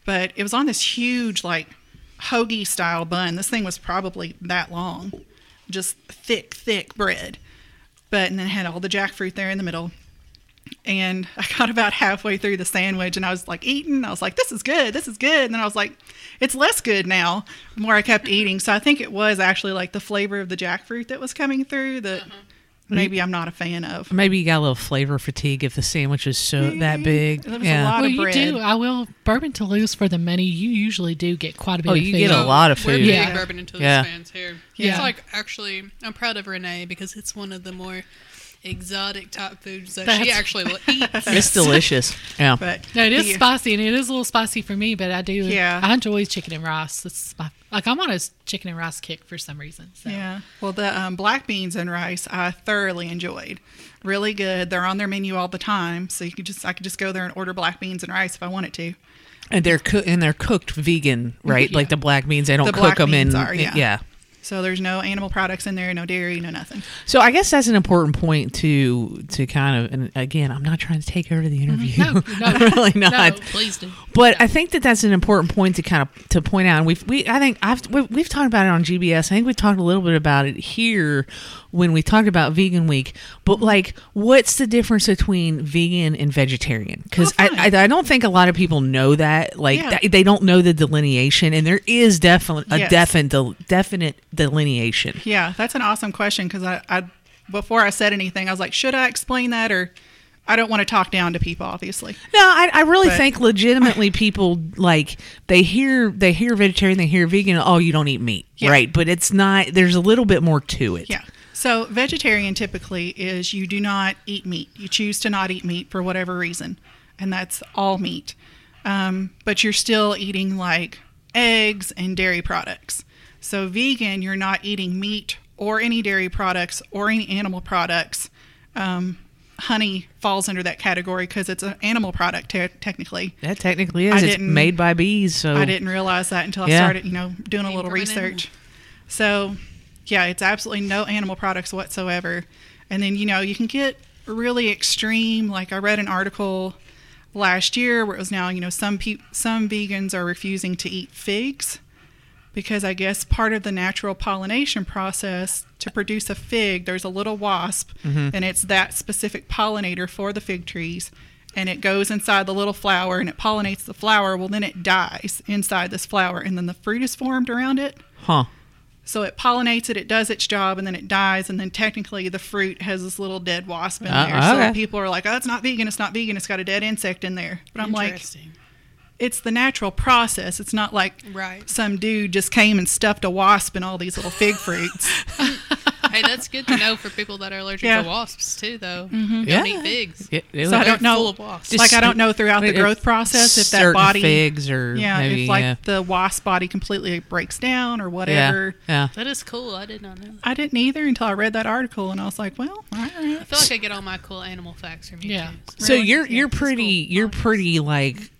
But it was on this huge like hoagie style bun. This thing was probably that long, just thick, thick bread. But and then it had all the jackfruit there in the middle and I got about halfway through the sandwich and I was like eating. I was like, this is good, this is good. And then I was like, it's less good now the more I kept eating. So I think it was actually like the flavor of the jackfruit that was coming through that mm-hmm. Maybe I'm not a fan of. Maybe you got a little flavor fatigue if the sandwich is so that big. There was a yeah. lot well, of you do. I will. Bourbon Toulouse for the money. You usually do get quite a bit Oh, of you food. get a lot of food. We're food. big Yeah. bourbon and Toulouse Yeah. fans here. Yeah. It's like actually, I'm proud of Renee because it's one of the more exotic type foods that she actually lo- eats. [laughs] It's delicious. Yeah. But No, it is the- spicy, and it is a little spicy for me. But I do. Yeah. I enjoy chicken and rice. It's my like I'm on a chicken and rice kick for some reason. So. Yeah. Well, the um, black beans and rice I thoroughly enjoyed. Really good. They're on their menu all the time, so you could just I could just go there and order black beans and rice if I wanted to. And they're coo- and they're cooked vegan, right? Yeah. Like the black beans, they don't The cook them in. are, yeah. yeah. So there's no animal products in there, no dairy, no nothing. So I guess that's an important point to to kind of. And again, I'm not trying to take over the mm-hmm. interview. No, no, [laughs] I'm really not. No. Please do. But I think that that's an important point to kind of to point out. And we've we I think I've we've, we've talked about it on GBS. I think we talked a little bit about it here when we talked about Vegan Week. But mm-hmm. like, what's the difference between vegan and vegetarian? Because Oh, I. I I don't think a lot of people know that. Like Yeah. th- they don't know the delineation, and there is definitely a Yes. definite del- definite delineation. Yeah, that's an awesome question because I, I, before I said anything, I was like, should I explain that or I don't want to talk down to people, obviously. No, I, I really But- think legitimately people like they hear they hear vegetarian, they hear vegan. Oh, you don't eat meat, Yeah. right? But it's not. There's a little bit more to it. Yeah. So vegetarian typically is you do not eat meat. You choose to not eat meat for whatever reason, and that's all meat. Um, but you're still eating like eggs and dairy products. So vegan, you're not eating meat or any dairy products or any animal products. Um, honey falls under that category because it's an animal product te- technically. That technically I is. It's didn't- made by bees, so I didn't realize that until I started, you know, doing a little from an research. So, yeah, it's absolutely no animal products whatsoever. And then, you know, you can get really extreme. Like I read an article last year where it was now, you know, some peop some vegans are refusing to eat figs because I guess part of the natural pollination process to produce a fig, there's a little wasp, mm-hmm. and it's that specific pollinator for the fig trees. And it goes inside the little flower and it pollinates the flower. Well, then it dies inside this flower, and then the fruit is formed around it. huh? So it pollinates it, it does its job, and then it dies. And then technically, the fruit has this little dead wasp in Uh, there. So people are like, "Oh, it's not vegan. It's not vegan. It's got a dead insect in there." But I'm like, it's the natural process. It's not like Right. some dude just came and stuffed a wasp in all these little fig fruits. [laughs] hey, that's good to know for people that are allergic Yeah. to wasps too, though. Mm-hmm. Don't Yeah. eat figs. It- it So I don't know. full of wasps. Just like I don't know throughout the growth process if that body figs or yeah, maybe if like yeah. the wasp body completely breaks down or whatever. yeah. That is cool. I did not know. That. I didn't either until I read that article and I was like, well, all right. I feel like I get all my cool animal facts from you. Yeah. So Really? you're Yeah, you're pretty cool. you're pretty like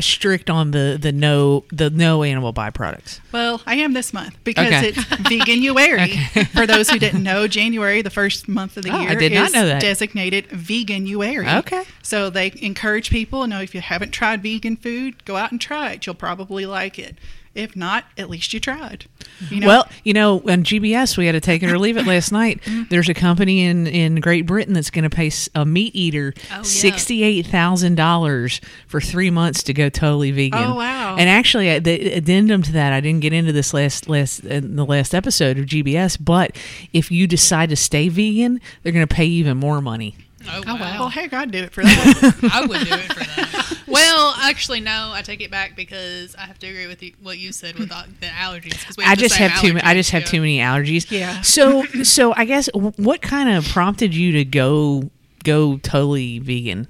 strict on the the no the no animal byproducts. Well, I am this month because Okay. it's Veganuary. [laughs] [laughs] For those who didn't know, January, the first month of the Oh, I year, did not is know that. designated Veganuary. Okay. So they encourage people, know if you haven't tried vegan food, go out and try it. You'll probably like it. If not, at least you tried. You know? Well, you know, on GBS we had to take it or leave it last night. [laughs] Mm-hmm. There's a company in in Great Britain that's going to pay a meat eater Oh, yeah. sixty eight thousand dollars for three months to go totally vegan. Oh, wow. And actually, the addendum to that, I didn't get into this last last in the last episode of GBS, but if you decide to stay vegan, they're going to pay you even more money. Oh, Oh, wow. wow. well, heck, I'd do it for that. [laughs] I would do it for that. Well, actually, no. I take it back because I have to agree with you, what you said with the allergies. Cause we I just same have too. ma- I just have yeah. too many allergies. Yeah. So so I guess what kind of prompted you to go go totally vegan?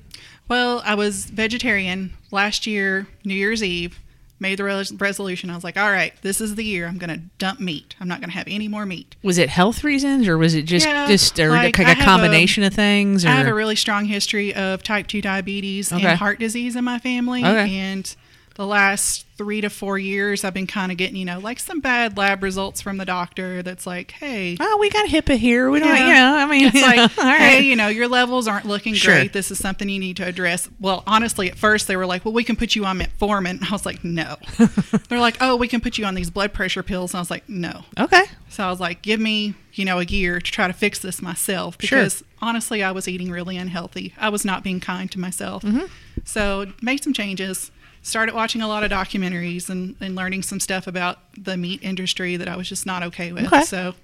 well, I was vegetarian last year, New Year's Eve. Made the res- resolution. I was like, all right, this is the year I'm going to dump meat. I'm not going to have any more meat. Was it health reasons or was it just Yeah, just or like, like, a have a- combination of things? Or I have a really strong history of type 2 diabetes Okay. and heart disease in my family. Okay. And the last three to four years, I've been kind of getting, you know, like some bad lab results from the doctor that's like, hey, oh, we got HIPAA here. We don't. Yeah. You know, I mean, it's like, [laughs] all right. hey, you know, your levels aren't looking Sure. great. This is something you need to address. Well, honestly, at first they were like, well, we can put you on metformin. [laughs] I was like, no. [laughs] They're like, oh, we can put you on these blood pressure pills. And I was like, no. okay. So I was like, give me, you know, a year to try to fix this myself Sure. because honestly, I was eating really unhealthy. I was not being kind to myself. Mm-hmm. So made some changes. Started watching a lot of documentaries and, and learning some stuff about the meat industry that I was just not okay with. Okay. So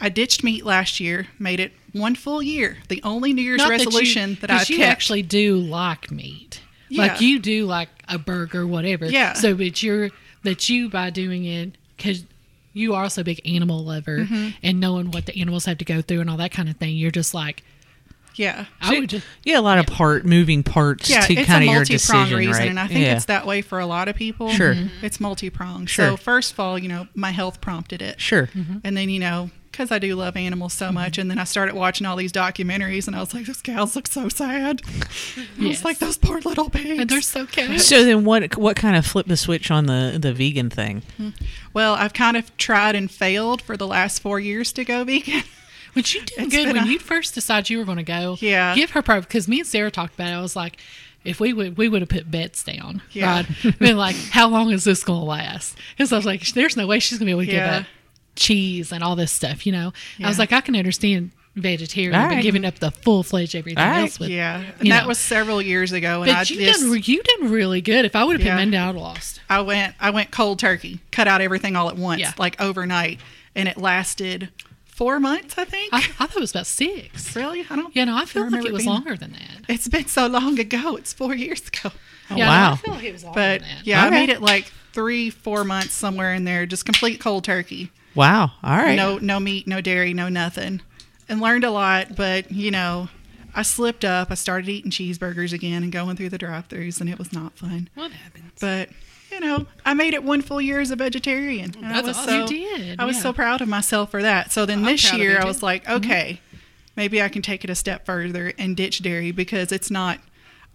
I ditched meat last year, made it one full year. The only New Year's Not resolution that that, I've 'cause you kept. actually do like meat. Like you do like a burger, whatever. Yeah. So, but you're that you by doing it because you are also a big animal lover Mm-hmm. and knowing what the animals have to go through and all that kind of thing. You're just like, yeah. I would just Yeah, a lot of part moving parts Yeah, to it's kind a of your decision, reason, right? and I think yeah. it's that way for a lot of people. Sure. Mm-hmm. It's multi-pronged. Sure. So first of all, you know, my health prompted it. sure. Mm-hmm. And then, you know, because I do love animals so much, mm-hmm. and then I started watching all these documentaries, and I was like, those cows look so sad. I was like, those poor little pigs. and they're so cute. So then, what what kind of flipped the switch on the the vegan thing? Hmm. well, I've kind of tried and failed for the last four years to go vegan. [laughs] When you did It's good, when a- you first decided you were going to go, Yeah. give her pro because me and Sarah talked about it. I was like, if we would, we would have put bets down, Yeah. right? [laughs] Been like, how long is this going to last? Because I was like, there's no way she's going to be able to Yeah. give up cheese and all this stuff. You know, I was like, I can understand vegetarian, All but right. giving up the full fledged everything right. else with. yeah, and that know. was several years ago, and I But you just done you done really good. If I would have Yeah. put men down, I'd lost. I went I went cold turkey, cut out everything all at once, Yeah. like overnight, and it lasted four months, I think. I, I thought it was about six. really, I don't. Yeah, no, I feel like it was being- longer than that. It's been so long ago. It's four years ago. Oh, yeah, wow. I feel like it was longer But than that. yeah, Okay. I made it like three, four months somewhere in there, just complete cold turkey. Wow. All right. No, no meat, no dairy, no nothing, and learned a lot. But you know, I slipped up. I started eating cheeseburgers again and going through the drive-throughs, and it was not fun. What happens? But you know, I made it one full year as a vegetarian. and I That's was awesome. so You did, I was yeah. so proud of myself for that. So then I'm this year, I was like, mm-hmm. okay, maybe I can take it a step further and ditch dairy because it's not.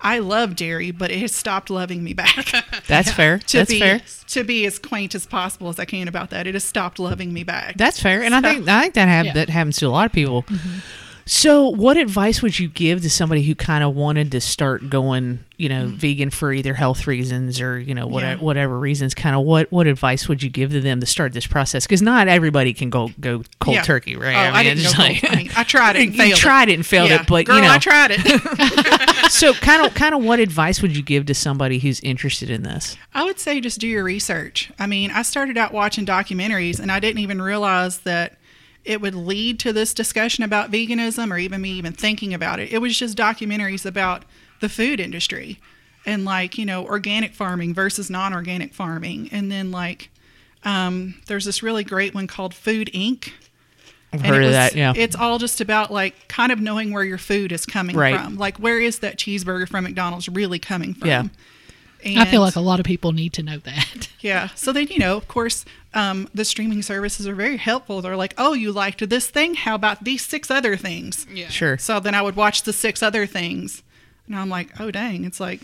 I love dairy, but it has stopped loving me back. [laughs] That's fair. to That's be fair. to be as quaint as possible as I can about that. It has stopped loving me back. That's fair, and I think I think that have, Yeah. that happens to a lot of people. Mm-hmm. So, what advice would you give to somebody who kind of wanted to start going, you know, mm. vegan for either health reasons or you know whatever, Yeah. whatever reasons? Kind of what what advice would you give to them to start this process? Because not everybody can go go cold Yeah. turkey, right? Oh, I, didn't it's go cold. I, mean, I tried it and [laughs] you tried it and failed Yeah. it, but Girl, you know. I tried it. [laughs] [laughs] so, kind of kind of what advice would you give to somebody who's interested in this? I would say just do your research. I mean, I started out watching documentaries and I didn't even realize that it would lead to this discussion about veganism or even me even thinking about it. It was just documentaries about the food industry. and like you know organic farming versus non-organic farming, and then like um, there's this really great one called Food Inc. I've And heard it of that. Yeah. It's all just about like kind of knowing where your food is coming Right. from. Like where is that cheeseburger from McDonald's really coming from? Yeah. I feel like a lot of people need to know that. [laughs] yeah. So then, you know, of course, um, the streaming services are very helpful. They're like, oh, you liked this thing? How about these six other things? Yeah. sure. So then I would watch the six other things. And I'm like, oh, dang. It's like,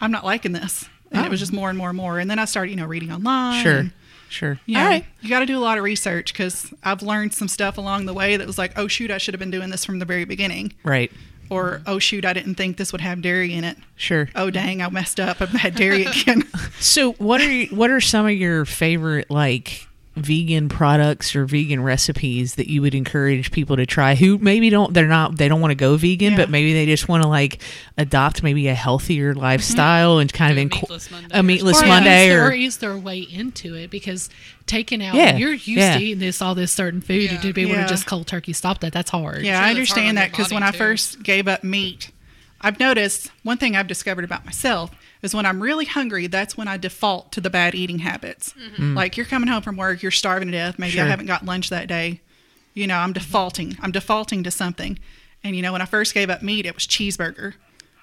I'm not liking this. And it was just more and more and more. And then I started, you know, reading online. Sure. and, Sure. You know, All right. You got to do a lot of research because I've learned some stuff along the way that was like, oh, shoot, I should have been doing this from the very beginning. Right. Or, mm-hmm. oh, shoot, I didn't think this would have dairy in it. Sure. Oh, dang, I messed up. I've had dairy [laughs] again. So, what are you, what are some of your favorite like vegan products or vegan recipes that you would encourage people to try who maybe don't they're not they don't want to go vegan Yeah. but maybe they just want to like adopt maybe a healthier mm-hmm. lifestyle and kind Do a of inco- meatless Monday a meatless or Monday ease, or, or ease their way into it because taking out Yeah, you're used yeah. to eating this all this certain food Yeah. and to be able Yeah. to just cold turkey stop that that's hard. Yeah, Sure, I understand that because body, when I first gave up meat, I've noticed one thing I've discovered about myself is when I'm really hungry, that's when I default to the bad eating habits. Mm-hmm. Like you're coming home from work, you're starving to death. Maybe Sure. I haven't got lunch that day. You know, I'm defaulting. I'm defaulting to something. And you know, when I first gave up meat, it was cheeseburger.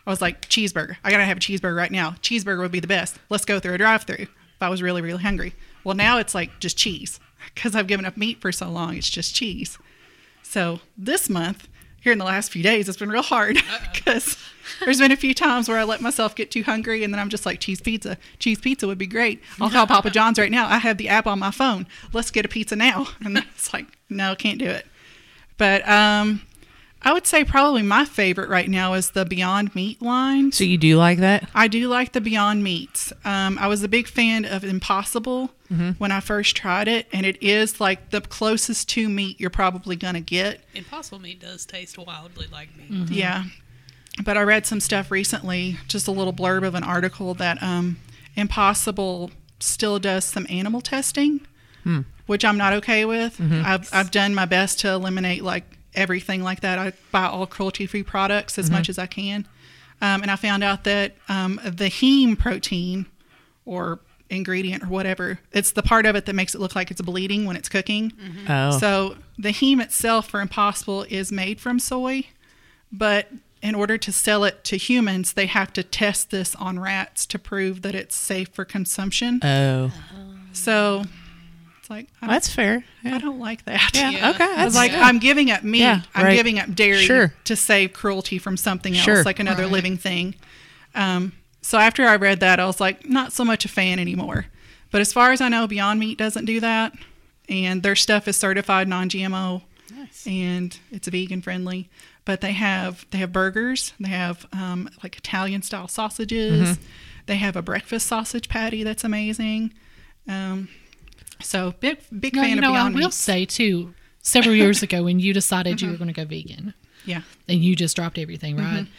I was like, cheeseburger. I gotta have a cheeseburger right now. Cheeseburger would be the best. Let's go through a drive-through if I was really, really hungry. Well, now it's like just cheese [laughs] because I've given up meat for so long. It's just cheese. So this month, here in the last few days, it's been real hard [laughs] because there's been a few times where I let myself get too hungry and then I'm just like, cheese pizza. Cheese pizza would be great. I'll call Papa [laughs] John's right now. I have the app on my phone. Let's get a pizza now. [laughs] And it's like, no, can't do it. But um, I would say probably my favorite right now is the Beyond Meat line. so you do like that I do like the Beyond Meats. Um, I was a big fan of Impossible when I first tried it, and it is like the closest to meat you're probably gonna get. Impossible meat does taste wildly like meat. Mm-hmm. Yeah. But I read some stuff recently, just a little blurb of an article that um, Impossible still does some animal testing, which I'm not okay with. I've, I've done my best to eliminate like everything like that. I buy all cruelty free products as much as I can. Um, and I found out that um, the heme protein or ingredient or whatever, it's the part of it that makes it look like it's bleeding when it's cooking. oh So the heme itself for Impossible is made from soy, but in order to sell it to humans, they have to test this on rats to prove that it's safe for consumption. oh So it's like I that's fair I don't like that. yeah. Yeah. okay I was like, yeah. I'm giving up meat. Yeah, I'm right. giving up dairy Sure. to save cruelty from something else, Sure. like another Right. living thing. Um, so after I read that, I was like, not so much a fan anymore. But as far as I know, Beyond Meat doesn't do that, and their stuff is certified non-GMO, Nice. and it's vegan friendly. But they have they have burgers, they have um, like Italian style sausages, Mm-hmm. they have a breakfast sausage patty that's amazing. Um, so big big No, fan you know, of I will Meat. say too, several years [laughs] ago when you decided you were going to go vegan Yeah. and you just dropped everything, right? Mm-hmm.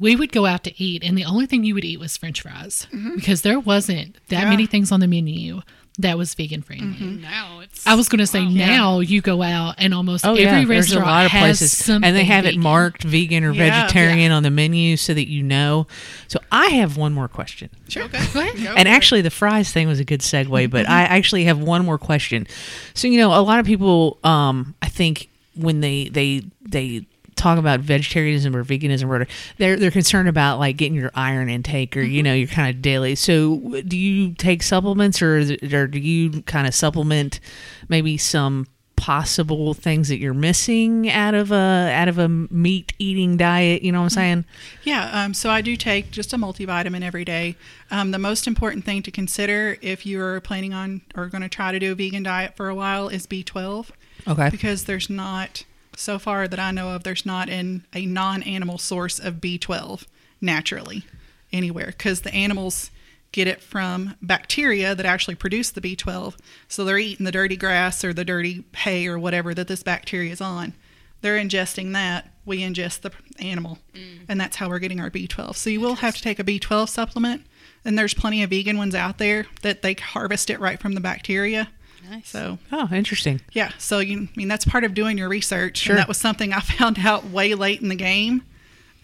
We would go out to eat, and the only thing you would eat was French fries Mm-hmm. because there wasn't that Yeah. many things on the menu that was vegan friendly. Mm-hmm. Now it's. I was going to say Wow. now you go out and almost Oh every yeah, there's a restaurant lot of has places, something and they have it marked vegan or Yeah, vegetarian on the menu so that you know. So I have one more question. Sure. Okay. Go ahead. Go and for it. actually, the fries thing was a good segue, but I actually have one more question. So you know, a lot of people, um, I think, when they they they talk about vegetarianism or veganism or whatever, they're they're concerned about like getting your iron intake or you know your kind of daily. So do you take supplements or or do you kind of supplement maybe some possible things that you're missing out of a out of a meat eating diet? You know what I'm saying? Yeah, um, so I do take just a multivitamin every day. Um, the most important thing to consider if you're planning on or going to try to do a vegan diet for a while is B12 Okay. because there's not, so far that I know of, there's not in a non animal source of B12 naturally anywhere because the animals get it from bacteria that actually produce the B12. So they're eating the dirty grass or the dirty hay or whatever that this bacteria is on. They're ingesting that. We ingest the animal. Mm. And that's how we're getting our B12. So you will have to take a B12 supplement. And there's plenty of vegan ones out there that they harvest it right from the bacteria. Nice. So Oh, interesting. yeah, so you I mean that's part of doing your research. Sure. And that was something I [laughs] found out way late in the game.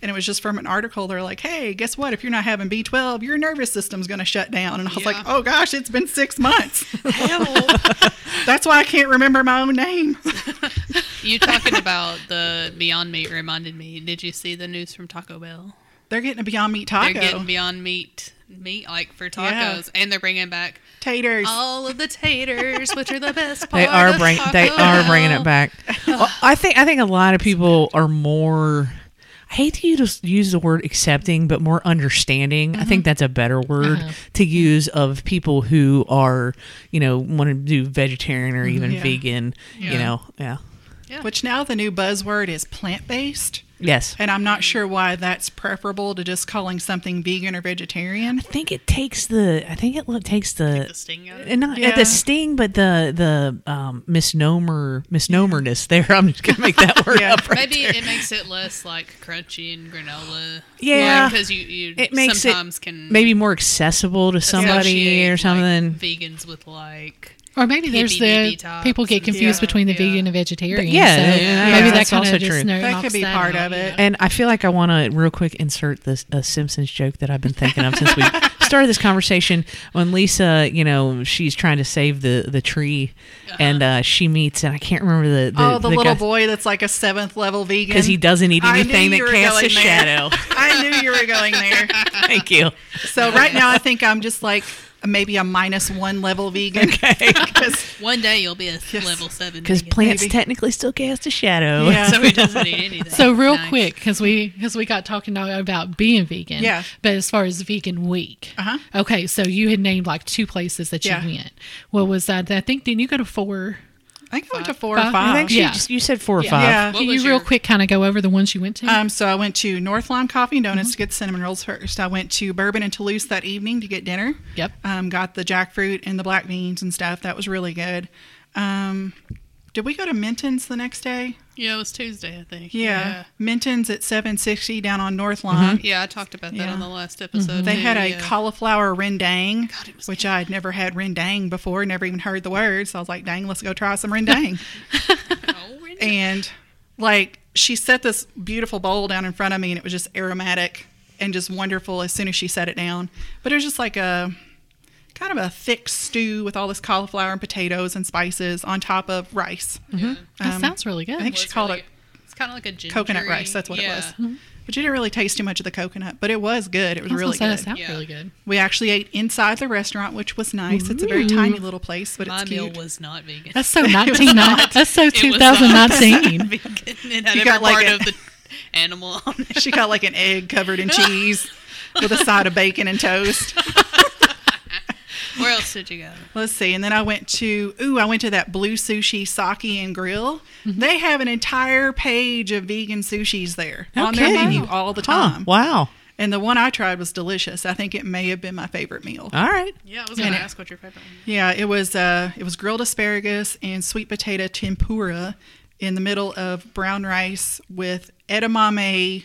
And it was just from an article. They're like, hey, guess what? If you're not having B12, your nervous system's going to shut down. And I was Yeah. like, oh gosh, it's been six [laughs] months. Help. [laughs] That's why I can't remember my own name. you talking about the Beyond Meat reminded me. Did you see the news from Taco Bell? They're getting a Beyond Meat taco. They're getting Beyond Meat meat like for tacos, Yeah. and they're bringing back taters. all of the taters, which are the best part. They are of bring they Taco are bringing it back. [laughs] Well, I think I think a lot of people are more. I hate to use use the word accepting, but more understanding. I think that's a better word Uh-huh. to use of people who are, you know, want to do vegetarian or even Yeah. vegan. You Yeah. know, yeah, Which now the new buzzword is plant based. Yes. And I'm not sure why that's preferable to just calling something vegan or vegetarian. I think it takes the. I think it takes the. The sting out of it. and not Yeah. the sting, but the the um, misnomer misnomerness there. [laughs] I'm just gonna make that word Yeah. up. Right Maybe there. it makes it less like crunchy and granola. Yeah. because you you it makes sometimes it can maybe more accessible to somebody associate, or like, something. vegans with like Or maybe there's the people get confused stuff. between the Yeah. vegan and vegetarian. Yeah, so yeah, maybe yeah, that that's also true. That could be that part out, of it. and I feel like I want to real quick insert this a Simpsons joke that I've been thinking of since we [laughs] started this conversation. When Lisa, you know, she's trying to save the the tree, and uh, she meets, and I can't remember the, the oh, the, little guy- boy that's like a seventh level vegan. because he doesn't eat anything that you were casts a there. shadow. [laughs] I knew you were going there. [laughs] Thank you. So right now, I think I'm just like maybe a minus one level vegan. [laughs] Okay. [laughs] 'Cause- one day you'll be a Yes. level seven. Because plants Maybe. technically still cast a shadow. Yeah. [laughs] so he doesn't eat anything. So real Nice. quick, because we because we got talking about being vegan. Yeah. But as far as vegan week, Uh-huh. okay. So you had named like two places that you Yeah. went. What was that? I think didn't you go to four? I think I went to four Five? or five. I think she Yeah. just, you said four or Yeah. five. Yeah. What Can you real your- quick kind of go over the ones you went to? Um, so I went to North Lime Coffee and Donuts Mm-hmm. to get the cinnamon rolls first. I went to Bourbon and Toulouse that evening to get dinner. Yep. Um, got the jackfruit and the black beans and stuff. That was really good. Um, did we go to Minton's the next day? Yeah, it was Tuesday, I think. Yeah. Minton's at 760 down on North mm-hmm. Lime. Yeah, I talked about that Yeah. on the last mm-hmm. episode. They too, had a yeah. cauliflower rendang, God, it was which I had never had rendang before, never even heard the word. So I was like, dang, let's go try some rendang. [laughs] Oh, really? and like she set this beautiful bowl down in front of me and it was just aromatic and just wonderful as soon as she set it down but it was just like a kind of a thick stew with all this cauliflower and potatoes and spices on top of rice that um, sounds really good. I think Was she called really it. It's kind of like a ginger coconut rice that's what yeah. it was but you didn't really taste too much of the coconut but it was good it was I really good say, that sounds Yeah. really good. we actually ate inside the restaurant which was nice it's a very tiny little place but My it's meal was not vegan. That's so [laughs] nineteen. That's so It two was not vegan. It had You every got like part a- of the animal on [laughs] it. she got like an egg covered in [laughs] cheese with a side of bacon and toast Where else did you go? Let's see. And then I went to, ooh, I went to that Blue Sushi Sake and Grill. Mm-hmm. They have an entire page of vegan sushis there on their menu all the Huh, time. wow. And the one I tried was delicious. I think it may have been my favorite meal. All right. Yeah, I was going to it- ask what your favorite one was. Yeah, it was uh it was grilled asparagus and sweet potato tempura in the middle of brown rice with edamame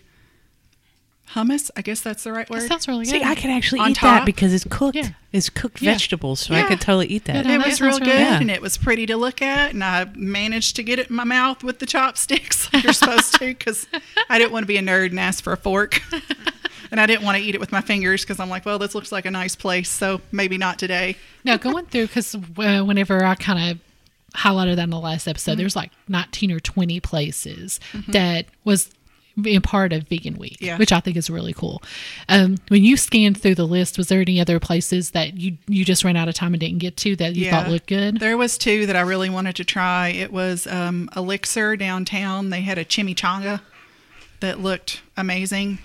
hummus. I guess that's the right That word. sounds really good. See, I could actually On eat that because it's cooked. Yeah. It's cooked Yeah. vegetables, so Yeah. I could totally eat that. It was sounds real really good good. and it was pretty to look at and i managed to get it in my mouth with the chopsticks like [laughs] you're supposed to because i didn't want to be a nerd and ask for a fork [laughs] and i didn't want to eat it with my fingers because i'm like well this looks like a nice place so maybe not today Now going through because uh, whenever I kind of highlighted that in the last episode, Mm-hmm. there's like 19 or 20 places that was being part of Vegan Week, Yeah. which I think is really cool. Um, when you scanned through the list, was there any other places that you you just ran out of time and didn't get to that you thought looked good? there was two that i really wanted to try it was um, elixir downtown they had a chimichanga that looked amazing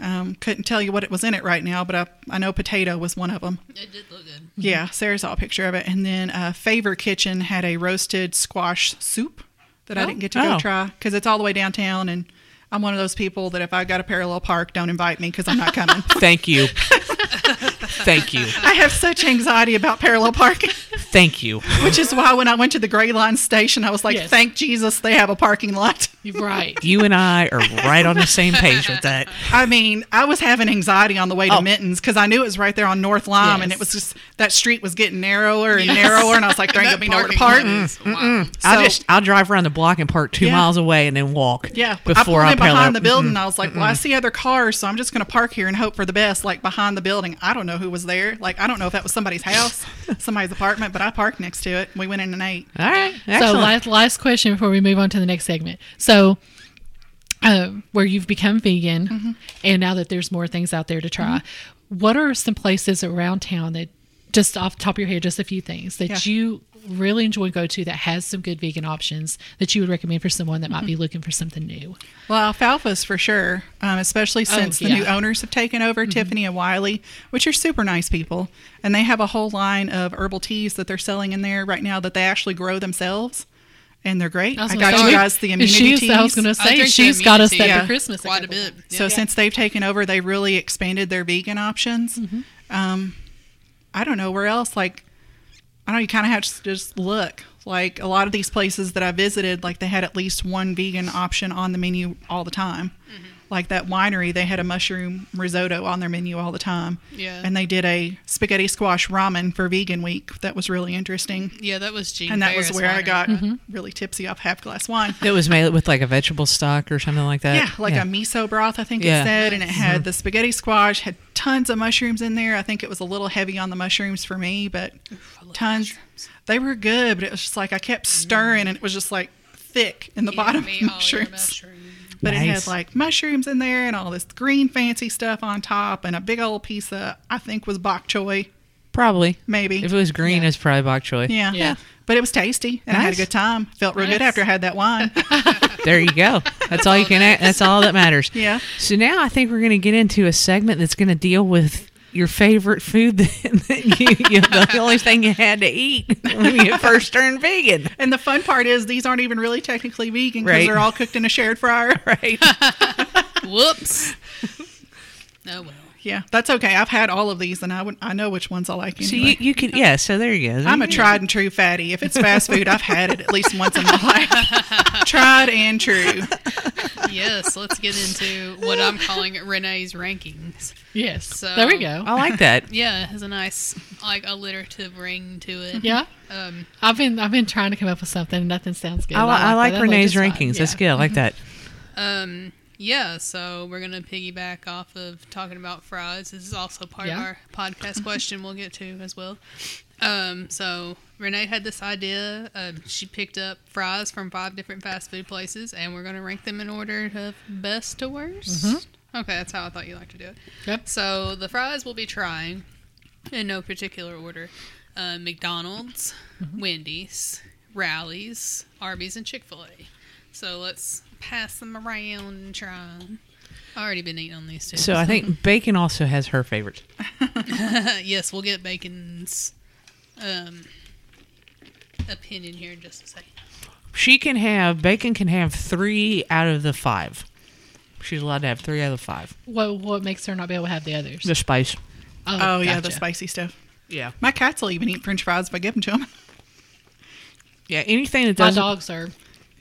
um, couldn't tell you what it was in it right now but I, I know potato was one of them It did look good. Yeah, Sarah saw a picture of it. And then uh, Favor Kitchen had a roasted squash soup that I Oh. didn't get to go Oh. try because it's all the way downtown. And I'm one of those people that if I got a parallel park, don't invite me because I'm not coming. [laughs] Thank you. Thank you. I have such anxiety about parallel parking, Thank you. which is why when I went to the Greyline station, I was like, Yes. thank Jesus they have a parking lot. Right. You and I are right on the same page with that. I mean, I was having anxiety on the way to Oh. Minton's because I knew it was right there on North Lime, and it was just that street was getting narrower and narrower, and I was like, [laughs] there ain't That gonna be nowhere to parking park. lot is wild. I'll just I'll drive around the block and park two Yeah. miles away and then walk. Yeah, I before pulled I, in behind up. the building. I was like, "Well, I see other cars, so I'm just going to park here and hope for the best." Like behind the building, I don't know who was there. Like I don't know if that was somebody's house, [laughs] somebody's apartment, but I parked next to it. We went in and ate. All right, So last last question before we move on to the next segment. So uh, where you've become vegan Mm-hmm. and now that there's more things out there to try, what are some places around town that just off the top of your head, just a few things that Yeah. you really enjoy go to that has some good vegan options that you would recommend for someone that Mm-hmm. might be looking for something new? Well, alfalfa's for sure, um, especially since the yeah. new owners have taken over, Tiffany and Wiley, which are super nice people, and they have a whole line of herbal teas that they're selling in there right now that they actually grow themselves, and they're great. was I got you guys the immunity she's- teas. I was going to say she's got us that immunity for Christmas quite a couple- bit. So Yeah. since they've taken over, they really expanded their vegan options. Mm-hmm. Um, I don't know where else. Like, I don't know. You kind of have to just look. Like a lot of these places that I visited, like they had at least one vegan option on the menu all the time. Mm-hmm. Like that winery, they had a mushroom risotto on their menu all the time. Yeah. And they did a spaghetti squash ramen for vegan week. That was really interesting. yeah, that was Jean And that was Farris where I got Mm-hmm. really tipsy off half glass wine. it was made with like a vegetable stock or something like that. Yeah, like a miso broth, I think Yeah. it said, and it had the spaghetti squash, had tons of mushrooms in there. I think it was a little heavy on the mushrooms for me, but tons. They were good, but it was just like I kept stirring, and it was just like thick in the Give bottom me of [laughs] all your mushrooms. mushrooms. But it Nice. had like mushrooms in there and all this green fancy stuff on top, and a big old piece of I think was bok choy, Probably. maybe. If it was green, Yeah. it's probably bok choy. yeah, Yeah. But it was tasty, and I had a good time. Felt real good after I had that wine. [laughs] There you go. That's all you can. a- That's all that matters. Yeah. So now I think we're going to get into a segment that's going to deal with your favorite food that, [laughs] that you, you the [laughs] only thing you had to eat when you [laughs] first turned vegan. and the fun part is these aren't even really technically vegan because Right. they're all cooked in a shared fryer. Right. Whoops. oh well. Yeah, that's okay. I've had all of these, and I would I know which ones I like. So you, you could yeah. So there you go. I'm a tried and true fatty. If it's fast food, I've had it at least once in my life. [laughs] tried and true. Yes, let's get into what I'm calling Renee's rankings. Yes. So- there we go. I like that. Yeah, it has a nice, like, alliterative ring to it. yeah. Um, I've been I've been trying to come up with something. and Nothing sounds good. I, li- I like that. That Renee's looks fun. rankings. That's Yeah. good. I like that. um, yeah, so we're gonna piggyback off of talking about fries. This is also part Yeah. of our podcast question we'll get to as well. Um, so Renee had this idea. Um, she picked up fries from five different fast food places, and we're gonna rank them in order of best to worst. Okay, that's how I thought you like to do it. Yep. So the fries we'll be trying in no particular order: uh, McDonald's, Wendy's, Rally's, Arby's, and Chick Fil A. So let's pass them around and try 'em. I already been eating on these two. So I think [laughs] Bacon also has her favorites. [laughs] yes, we'll get Bacon's um, opinion here in just a second. She can have Bacon can have three out of the five. She's allowed to have three out of the five. What what makes her not be able to have the others? The spice. Oh, yeah, the spicy stuff. Yeah. My cats will even eat French fries if I give them to them. Yeah. Anything that My doesn't. dogs are.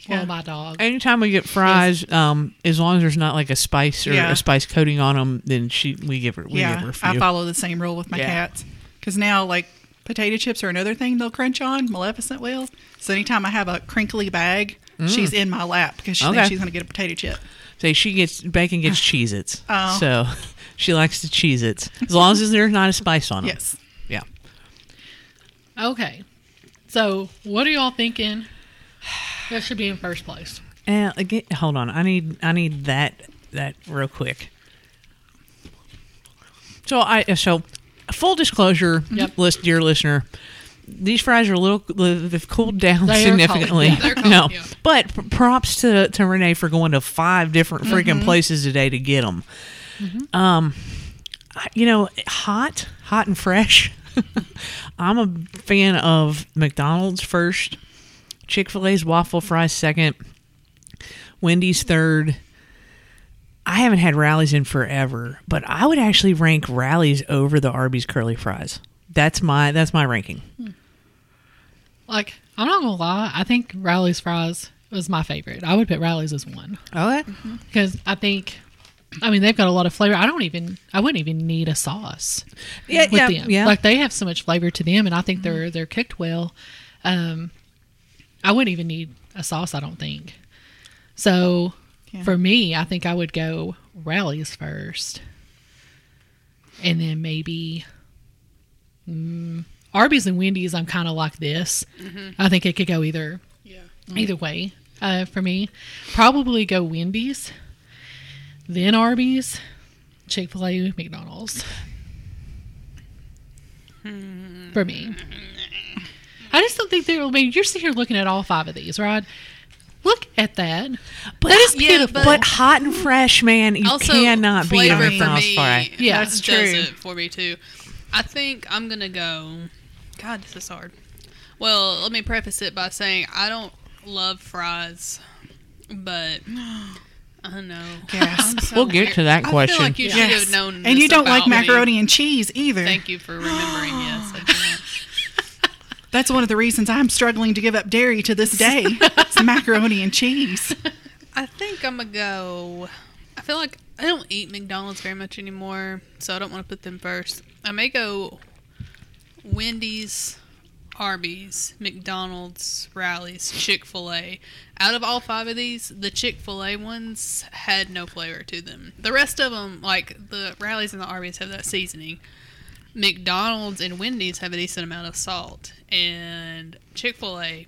Yeah. Well, my dog. Anytime we get fries, um, as long as there's not like a spice or Yeah. a spice coating on them, then she we give her we give yeah, her a I few. I follow the same rule with my Yeah. cats. Because now, like, potato chips are another thing they'll crunch on. Maleficent will. So anytime I have a crinkly bag, she's in my lap because she Okay. thinks she's going to get a potato chip. Say she gets Bacon gets [laughs] Cheez Its. Oh. So [laughs] she likes the Cheez Its. As long as there's not a spice on them. Yes. Yeah. Okay. So, what are y'all thinking? That should be in first place. And again, hold on. I need I need that that real quick. So I so full disclosure, Yep. list dear listener, these fries are a little they've cooled down They significantly. yeah. Cold, no, yeah. but props to to Renee for going to five different freaking places today to get them. Um, you know, hot, hot and fresh. [laughs] I'm a fan of McDonald's first, Chick Fil A's waffle fries second, Wendy's third. I haven't had Rally's in forever, but I would actually rank Rally's over the Arby's curly fries. That's my that's my ranking. Like, I'm not gonna lie. I think Rally's fries was my favorite. I would put Rally's as one Okay. because I think, I mean, they've got a lot of flavor. I don't even, I wouldn't even need a sauce Yeah, with yeah, them. yeah. Like they have so much flavor to them, and I think they're they're cooked well. Um, I wouldn't even need a sauce. I don't think. So Yeah. for me, I think I would go Rally's first, and then maybe mm, Arby's and Wendy's. I'm kind of like this. I think it could go either Yeah. either way uh, for me. Probably go Wendy's, then Arby's, Chick Fil A, McDonald's. For me, I just don't think they're. I mean, you're sitting here looking at all five of these, right? Look at that. But, that is yeah, but- but hot and fresh, man, you also, cannot beat a flavor for me, fry. Yeah, that's that's does true. it for me too. I think I'm gonna go. God, this is hard. Well, let me preface it by saying I don't love fries, but I know. Gasp. I'm so We'll get weird. to that I feel question. like you should have known. And you don't like about me. macaroni and cheese either. Thank you for remembering. Yes, I do not. That's one of the reasons I'm struggling to give up dairy to this day. [laughs] it's macaroni and cheese. I think I'm gonna go. I feel like I don't eat McDonald's very much anymore, so I don't want to put them first. I may go Wendy's, Arby's, McDonald's, Rally's, Chick Fil A. Out of all five of these, the Chick Fil A ones had no flavor to them. The rest of them, like the Rally's and the Arby's, have that seasoning. McDonald's and Wendy's have a decent amount of salt, and Chick Fil A.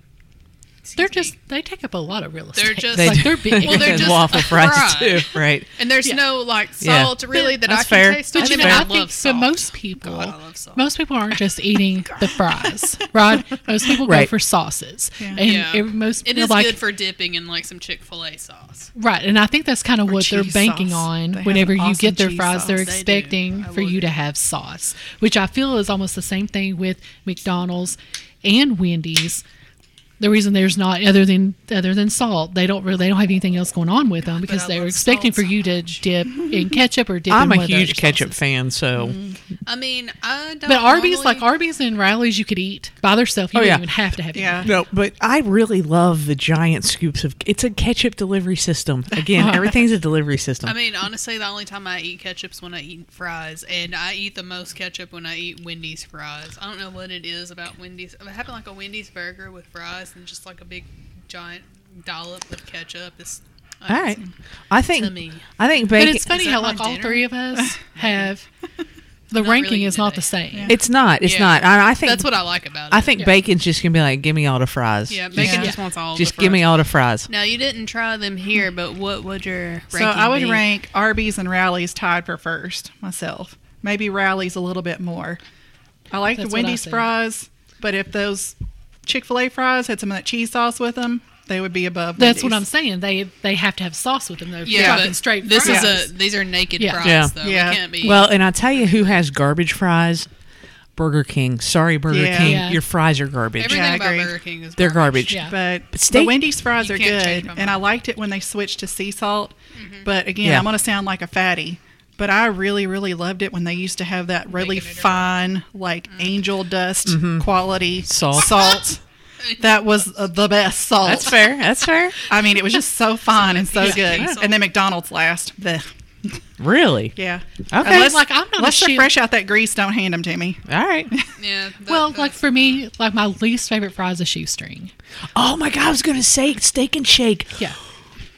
they're just they take up a lot of real estate. They're just- [laughs] They like do. they're big. [laughs] Well, they're [laughs] just waffle fries fried. too, right? And there's Yeah. no like Yeah. salt really that I can fair. taste. But you know, and I think for most people, God, I love salt. most people aren't just eating the fries, right? Most people go for sauces, Yeah. and Yeah. every- most It people is like good for dipping in like some Chick Fil A sauce. right. And I think that's kind of what they're banking sauce. on. They Whenever an you get their cheese fries, they're sauce. They do. expecting I for will you to have sauce, which I feel is almost the same thing with McDonald's and Wendy's. The reason there's not other than other than salt, they don't really they don't have anything else going on with them because they were expecting for you to dip in [laughs] ketchup or dip. In I'm a one huge other ketchup sauces. fan, so mm. I mean, I don't. But Arby's, normally- like Arby's and Rally's, you could eat by themselves. You Oh, don't yeah. even have to have. Yeah. anything. no. But I really love the giant scoops of. It's a ketchup delivery system. Again, uh-huh. everything's a delivery system. I mean, honestly, the only time I eat ketchup's when I eat fries, and I eat the most ketchup when I eat Wendy's fries. I don't know what it is about Wendy's. I'm having like a Wendy's burger with fries and just like a big giant dollop of ketchup is. All right, I think To me. I think bacon. But bacon. it's funny how my like all three of us [laughs] have [laughs] the Not ranking really is not the same. It's not. It's Yeah. not. I, I think That's what I like about it. I think Yeah. bacon's just gonna be like, give me all the fries. Yeah, bacon Yeah. just wants all. just the give me all the fries. Now you didn't try them here, but what would your ranking So I would be? rank Arby's and Rally's tied for first myself. Maybe Rally's a little bit more. I like That's the Wendy's said. fries, but if those Chick Fil A fries had some of that cheese sauce with them, they would be above. That's what I'm saying. They they have to have sauce with them though. If you're Yeah, talking but straight. This fries. is a. These are naked Yeah. fries, Yeah. though. Yeah. It can't be. Well, and I tell you who has garbage fries? Burger King. Sorry, Burger Yeah. King. Yeah. Your fries are garbage. everything Yeah, I about. Burger King is They're garbage. Yeah. But, But the steak- Wendy's fries are good, my and I liked it when they switched to sea salt. Mm-hmm. But again, Yeah. I'm going to sound like a fatty. But I really, really loved it when they used to have that really Bacon in it. fine, like angel dust quality Salt. Salt. [laughs] That was uh, the best salt. That's fair. That's fair. I mean, it was just so fine and so Yeah. good. Yeah. And then McDonald's last. Blech. Really? Yeah. Okay. Unless, Like, I'm not unless they're fresh out that grease, don't hand them to me. All right. [laughs] Yeah. that- Well, like for me, like my least favorite fry is a shoestring. Oh my god, I was gonna say steak and shake. Yeah.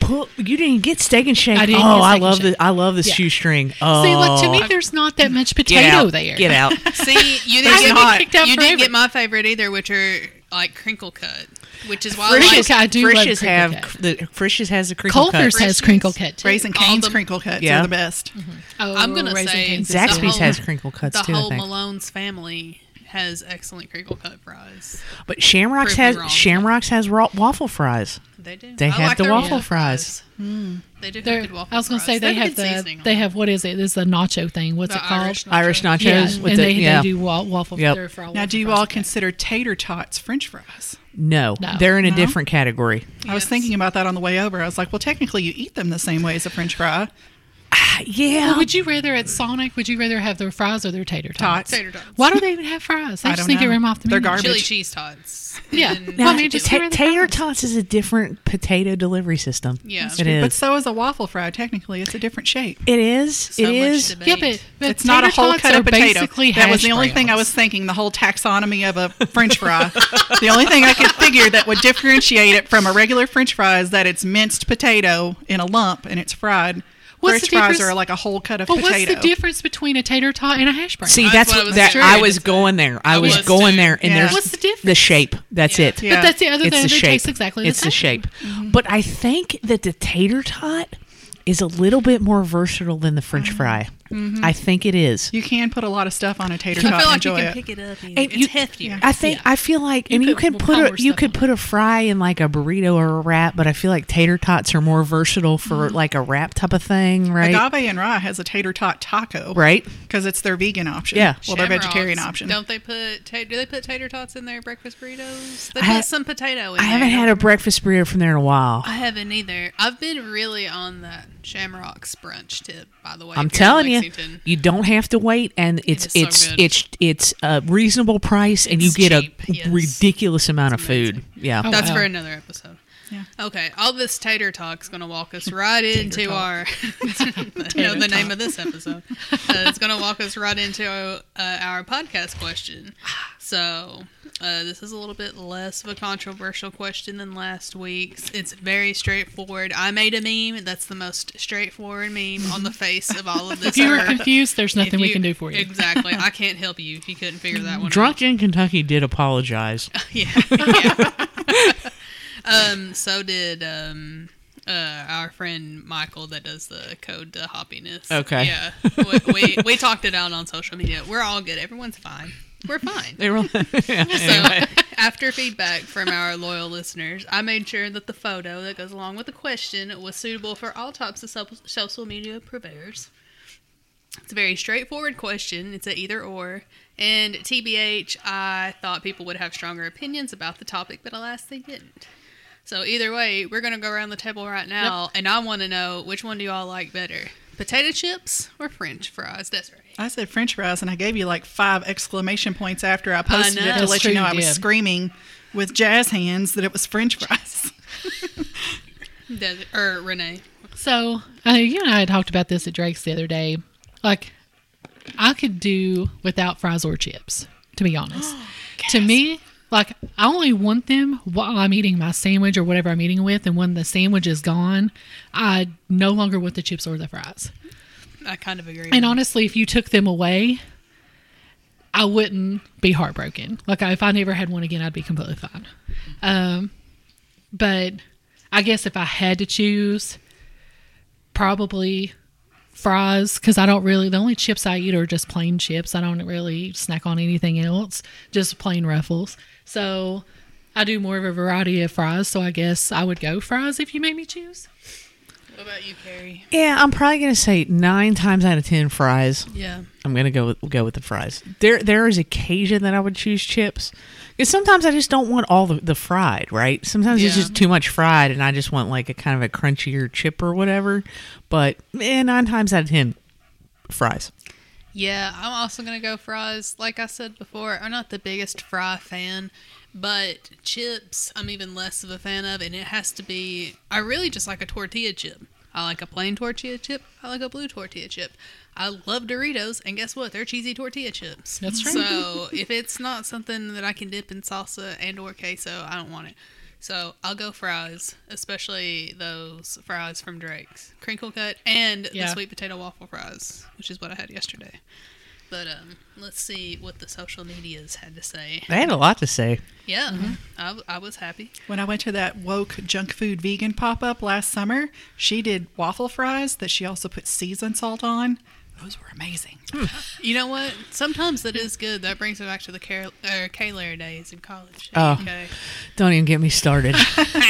Put, you didn't get steak and shake. I didn't oh, get I steak and love the I love the Yeah. shoestring. Oh, See, like to me, oh. there's not that much get potato out. there. Get out. [laughs] See, you didn't, not. get, Kicked out you didn't forever. get my favorite either, which are like crinkle cut, which is why Frisch's I like I do love Frisch's crinkle have cut. the Frisch's has the crinkle Culver's cut. has crinkle cut too. Raising Cane's the- crinkle cuts Yeah. are the best. Mm-hmm. Oh, I'm gonna Raising say Cane's Zaxby's so Zaxby's good. has crinkle cuts the too. I whole. Malone's family has excellent crinkle cut fries. But Shamrocks Prove has. Shamrocks has raw, waffle fries. They do. They I have like the their waffle fries. Hmm. They do have They're- good waffle fries. I was gonna say they have have the they have what is it? It's the nacho thing. What's The it called? Irish nacho. Irish nachos Yeah, with and the they, yeah. they do wa- waffle. Yep. their fry Now, do you all consider tater tots French fries? No, No. they're in a No? different category. I was thinking about that on the way over. I was like, well, technically, you eat them the same way as a French fry. [sighs] yeah. Would you rather at Sonic? Would you rather have their fries or their tater tots? Tots. Tater tots. Why do they even have fries? I, I just don't think it know. ran off the They're menu. garbage. Chili cheese tots. Yeah. And- Well, I Now, mean, just ta- get rid of the tater tots is a different potato delivery system. Yeah. it That's is. But so is a waffle fry. Technically, it's a different shape. it is. so it much debate. Yeah, but, but It's not a whole cut of potato. That was the only thing I was thinking. The whole taxonomy of a French fry. the only thing I could figure that would differentiate it from a regular French fry is that it's minced potato in a lump and it's fried. What's French the fries difference- are like a whole cut of But potato. what's the difference between a tater tot and a hash brown? See, That's that's, what I was that, trying I was going there. I, I was was going too. there, and Yeah. there's What's the difference? the shape. That's Yeah. it. Yeah. But that's the other It's thing. the They shape. taste exactly the it's same. the shape. Mm-hmm. But I think that the tater tot is a little bit more versatile than the French mm-hmm. fry. Mm-hmm. I think it is. you can put a lot of stuff on a tater [laughs] I tot feel and like you can it. pick it up. And And it's you- heftier. I think I feel like, and you put can more put a you could put a fry in like a burrito or a wrap, but I feel like tater tots are more versatile for mm-hmm. like a wrap type of thing, right? Agave and Rye has a tater tot taco, Right. Because it's their vegan option. Yeah. well, their Shamrocks, vegetarian option. Don't they put? Ta- do they put tater tots in their breakfast burritos? They I put ha- some potato in I there. haven't had a breakfast burrito from there in a while. I haven't either. I've been really on that Shamrocks brunch tip, by the way. I'm if you're in telling you, you don't have to wait, and it's is so it's good. it's it's a reasonable price, and It's you get cheap, a yes. ridiculous amount of It's food. Yeah, Oh, That's wow. for another episode. Yeah. Okay, all this tater talk is going to walk us right into talk. our. [laughs] know the name of this episode. Uh, it's going to walk us right into uh, our podcast question. So, uh, this is a little bit less of a controversial question than last week's. It's very straightforward. I made a meme. That's the most straightforward meme on the face of all of [laughs] this. If you were confused, there's If nothing we can do for you. Exactly. [laughs] I can't help you if you couldn't figure that one out. Drunk in Kentucky did apologize. Yeah. yeah. Um, so did um, uh, our friend Michael that does the code to happiness. Okay. Yeah. We, we, we talked it out on social media. We're all good. Everyone's fine. We're fine. They were [laughs] [laughs] yeah, So, anyway. after feedback from our loyal listeners, I made sure that the photo that goes along with the question was suitable for all types of social media purveyors. It's a very straightforward question. It's a either or. And TBH, I thought people would have stronger opinions about the topic, but alas, they didn't. So either way, we're going to go around the table right now, and I want to know which one do y'all like better, potato chips or French fries? That's right. I said French fries, and I gave you like five exclamation points after I posted know. it to That's let true, you know you I was did. screaming with jazz hands that it was French fries. [laughs] Des- or Renee. So, uh, you and I had talked about this at Drake's the other day. Like, I could do without fries or chips, to be honest. [gasps] to me, like, I only want them while I'm eating my sandwich or whatever I'm eating with. And when the sandwich is gone, I no longer want the chips or the fries. I kind of agree. And honestly, if you took them away, I wouldn't be heartbroken. Like if I never had one again, I'd be completely fine. Um, but I guess if I had to choose, probably fries because I don't really. The only chips I eat are just plain chips. I don't really snack on anything else. Just plain Ruffles. So I do more of a variety of fries. So I guess I would go fries if you made me choose. what about you, Carrie? yeah, I'm probably gonna say nine times out of ten fries. Yeah. I'm gonna go with, go with the fries. There there is occasion that I would choose chips because sometimes I just don't want all the, the fried. Right? Sometimes it's just too much fried, and I just want like a kind of a crunchier chip or whatever. But eh, nine times out of ten, fries. Yeah, I'm also gonna go fries. Like I said before, I'm not the biggest fry fan, but chips I'm even less of a fan of, and it has to be. I really just like a tortilla chip. I like a plain tortilla chip. I like a blue tortilla chip. I love Doritos, and guess what? They're cheesy tortilla chips. That's right. So if it's not something that I can dip in salsa and or queso, I don't want it. So I'll go fries, especially those fries from Drake's, crinkle cut, and Yeah. the sweet potato waffle fries, which is what I had yesterday. But um, let's see what the social medias had to say. They had a lot to say. Yeah, Mm-hmm. I, w- I was happy. When I went to that woke junk food vegan pop up last summer, she did waffle fries that she also put seasoned salt on. Those were amazing. You know what? Sometimes that is good. That brings me back to the er, K-Lair days in college. Oh. Okay. Don't even get me started.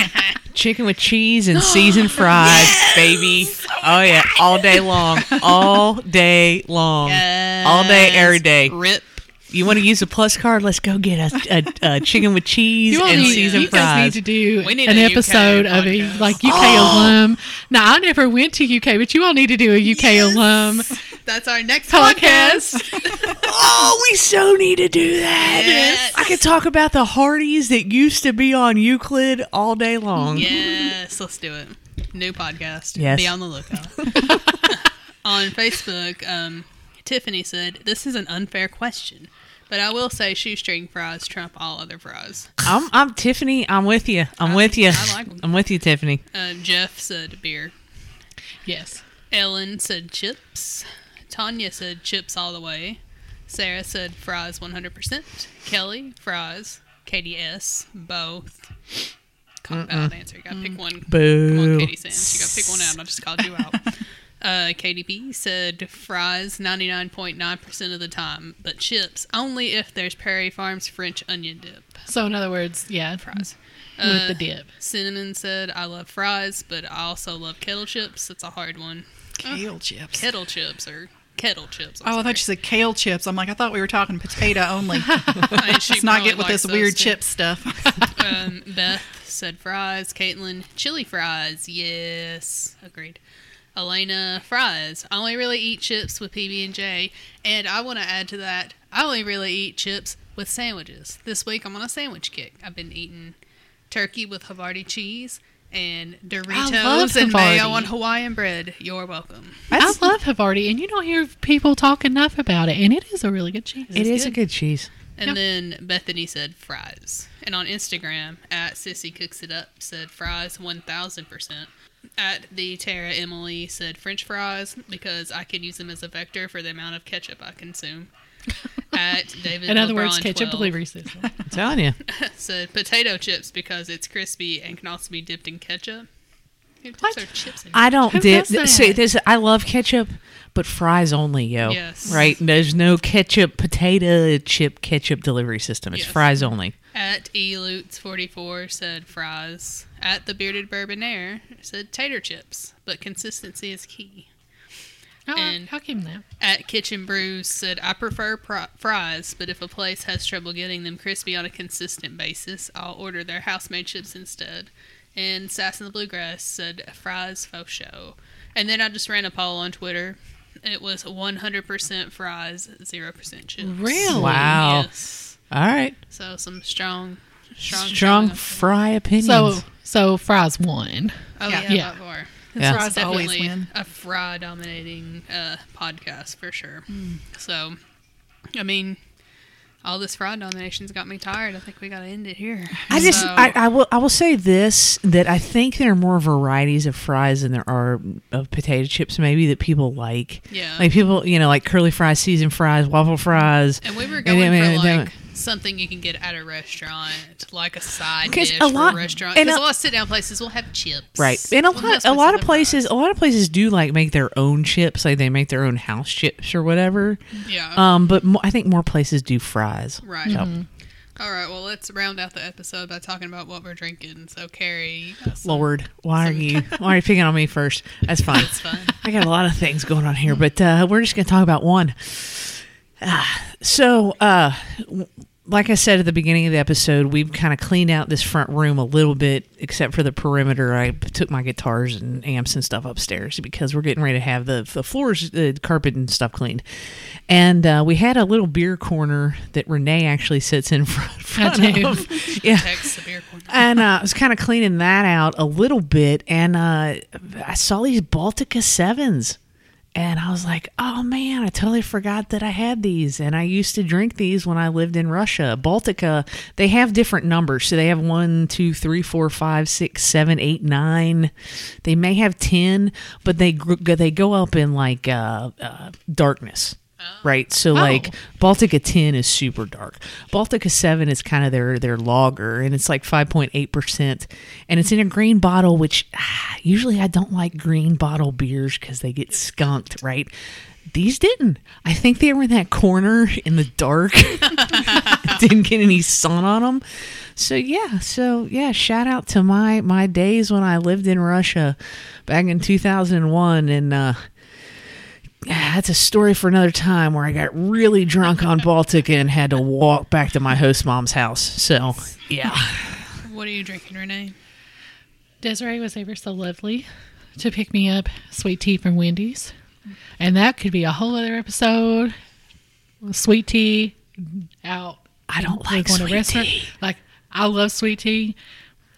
[laughs] Chicken with cheese and seasoned fries, baby. Oh yeah, all day long, all day long, all day, every day. Rip. You want to use a plus card? Let's go get a, a, a chicken with cheese You, and need, seasoned you guys need to do We need an episode of a like UK alum. Now I never went to UK, but you all need to do a UK alum That's our next podcast. podcast. [laughs] oh, we so need to do that. Yes. I could talk about the Hardee's that used to be on Euclid all day long. Yes, let's do it. New podcast. Yes. Be on the lookout. [laughs] on Facebook, um, Tiffany said, This is an unfair question, but I will say shoestring fries trump all other fries. I'm, I'm Tiffany. I'm with you. I'm I- with you. I like 'em. I'm with you, Tiffany. Uh, Jeff said beer. yes. Ellen said chips. Tanya said chips all the way. Sarah said fries 100%. Kelly, fries. Katie S, both. Cop out answer. You gotta pick one. Come on, Katie Sands. You gotta pick one out. I just called you out. [laughs] Uh, Katie B said fries 99.9% of the time, but chips only if there's Prairie Farms French onion dip. So in other words, yeah, Fries. with Uh, the dip. Cinnamon said, I love fries, but I also love kettle chips. It's a hard one. Kale chips. Kettle chips or kettle chips. I'm Oh, I thought you said kale chips. I'm like, I thought we were talking potato only. [laughs] [laughs] Let's not get with this weird too. chip stuff. [laughs] Um, Beth said fries. Caitlin, chili fries. Yes, agreed. Elena, fries. I only really eat chips with PB and J, and I want to add to that. I only really eat chips with sandwiches. This week I'm on a sandwich kick. I've been eating turkey with Havarti cheese and Doritos and mayo on Hawaiian bread. You're welcome. I love Havarti, and you don't hear people talk enough about it, and it is a really good cheese. It is a good cheese. And Yeah. then Bethany said fries. And on Instagram, at Sissy Cooks It Up said fries 1000%. At the Tara Emily said French fries because I can use them as a vector for the amount of ketchup I consume. At David In other words, ketchup 12 delivery system. I'm telling you. [laughs] said potato chips because it's crispy and can also be dipped in ketchup. Who dips What? their chips in I don't Who dip. does that? See, this I love ketchup, but fries only, yo. Yes. Right? There's no ketchup potato chip ketchup delivery system. It's Yes. fries only. At elutes44 said fries. At the bearded bourbonaire said tater chips, but consistency is key. Oh, And- how came that? At Kitchen Brews said, I prefer pro- fries, but if a place has trouble getting them crispy on a consistent basis, I'll order their house made chips instead. And Sass in the Bluegrass said, fries faux show. And then I just ran a poll on Twitter. It was 100% fries, 0% chips. Really? Wow. Yes. All right. So some strong, strong, Strong fry opinions. So, so fries won. Oh, Yeah. yeah, Yeah. By far. Yeah. Fries always definitely win. a fry dominating uh, podcast for sure. So, I mean, all this fry domination's got me tired. I think we got to end it here. I just So- I, I will I will say this that I think there are more varieties of fries than there are of potato chips maybe that people like. Yeah. Like people, you know, like curly fries, seasoned fries, waffle fries. and we were going I mean, for I don't- like something you can get at a restaurant, like a side dish a for lot- a restaurant. Because a- a lot of sit down places will have chips, Right. And a lot a lot of places fries. a lot of places do like make their own chips, like they make their own house chips or whatever. Yeah. Um but mo- I think more places do fries. right. So, All right. Well, let's round out the episode by talking about what we're drinking. So, Carrie, you some- Lord, why are you [laughs] why are you picking on me first? That's fine. It's fun. I got a lot of things going on here, but uh, we're just going to talk about one. [sighs] So, uh, like I said at the beginning of the episode, we've kind of cleaned out this front room a little bit, except for the perimeter. I took my guitars and amps and stuff upstairs because we're getting ready to have the, the floors, the carpet and stuff cleaned. And uh, we had a little beer corner that Renee actually sits in [laughs] front, front do. of. [laughs] Yeah. Text the beer corner. And uh, I was kind of cleaning that out a little bit, and uh, I saw these Baltika sevens, and I was like, "Oh man, I totally forgot that I had these." And I used to drink these when I lived in Russia. Baltika, they have different numbers, so they have one, two, three, four, five, six, seven, eight, nine. They may have ten, but they they go up in like uh, uh, darkness. Right, so like Baltika 10 is super dark. Baltika 7 is kind of their their lager, and it's like 5.8 percent, and it's in a green bottle. Which ah, usually I don't like green bottle beers because they get skunked. Right, these didn't. I think they were in that corner in the dark. [laughs] didn't get any sun on them. So yeah, so yeah, shout out to my my days when I lived in Russia back in 2001 and uh [sighs] that's a story for another time where I got really drunk on Baltic and had to walk back to my host mom's house. So, yeah. [sighs] What are you drinking, Renee? Desiree was ever so lovely to pick me up sweet tea from Wendy's. And that could be a whole other episode. Sweet tea out. I don't like going to sweet tea. Like I love sweet tea.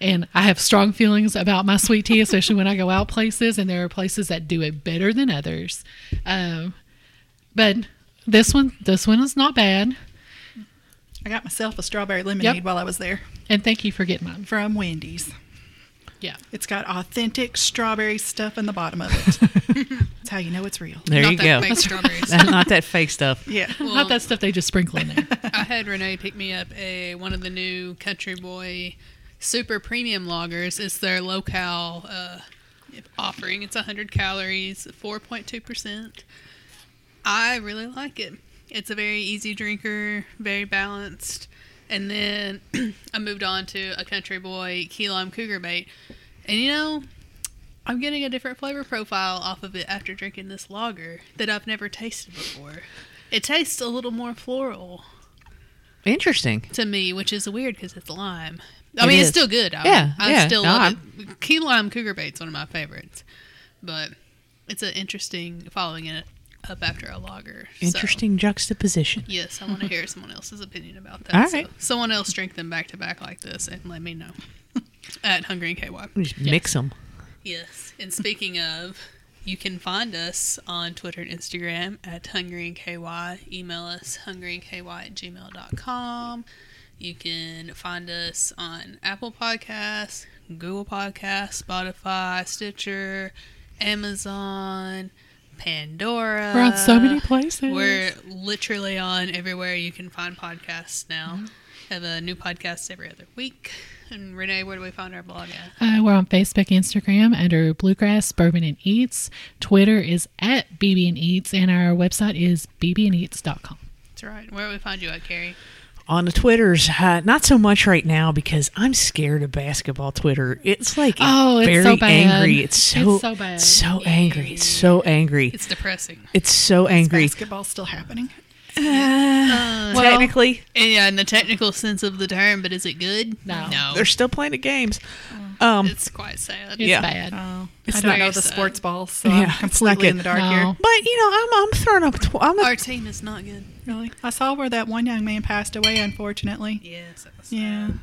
And I have strong feelings about my sweet tea, especially when I go out places, and there are places that do it better than others. Um, but this one, this one is not bad. I got myself a strawberry lemonade Yep. while I was there And thank you for getting mine. from Wendy's. Yeah, It's got authentic strawberry stuff in the bottom of it. [laughs] That's how you know it's real. There Not you that go. fake strawberries. Not that fake stuff. [laughs] Yeah. Well, not that stuff they just sprinkle in there. I had Renee pick me up a one of the new Country Boy Super Premium Lagers. It's their low cal uh, offering. It's 100 calories, 4.2 percent. I really like it. It's a very easy drinker, very balanced. And then [clears throat] I moved on to a Country Boy Key Lime Cougar Bait, and you know. I'm getting a different flavor profile off of it after drinking this lager that I've never tasted before. It tastes a little more floral Interesting. to me, which is weird because it's lime. I It mean, is. it's still good. I, Yeah, I yeah, still no, love it. Key lime cougar bait's one of my favorites, but it's an interesting following it up after a. So, Interesting juxtaposition. yes, I want to hear someone else's opinion about that. All So someone else drink them back to back like this and let me know [laughs] at Hungry and KY. Just mix them. Yes. And speaking of, you can find us on Twitter and Instagram at Hungry and KY. Email us hungryandky at gmail.com. You can find us on Apple Podcasts, Google Podcasts, Spotify, Stitcher, Amazon, Pandora. We're on so many places. We're literally on everywhere you can find podcasts now. Have a new podcast every other week. And Renee, where do we find our blog at? Uh, we're on Facebook, Instagram under Bluegrass Bourbon and Eats. Twitter is at BB and Eats, and our website is bbyandeats.com. That's right. Where do we find you at, Carrie? On the Twitters, uh, not so much right now because I'm scared of basketball Twitter. It's like Oh, it's very so bad. angry. It's so It's so bad. so angry. It's so angry. It's depressing. It's so angry. Basketball still happening. Well, Technically, yeah, in the technical sense of the term, but is it good? No. no. they're still playing the games. Um, it's quite sad. It's Yeah. bad. Oh, It's I don't not- know the sad. sports ball, so Yeah, I'm it's completely in the dark No. here. but you know, I'm I'm throwing up. Tw- I'm a, Our team is not good. Really, I saw where that one young man passed away. Unfortunately, Yes. yeah, sad.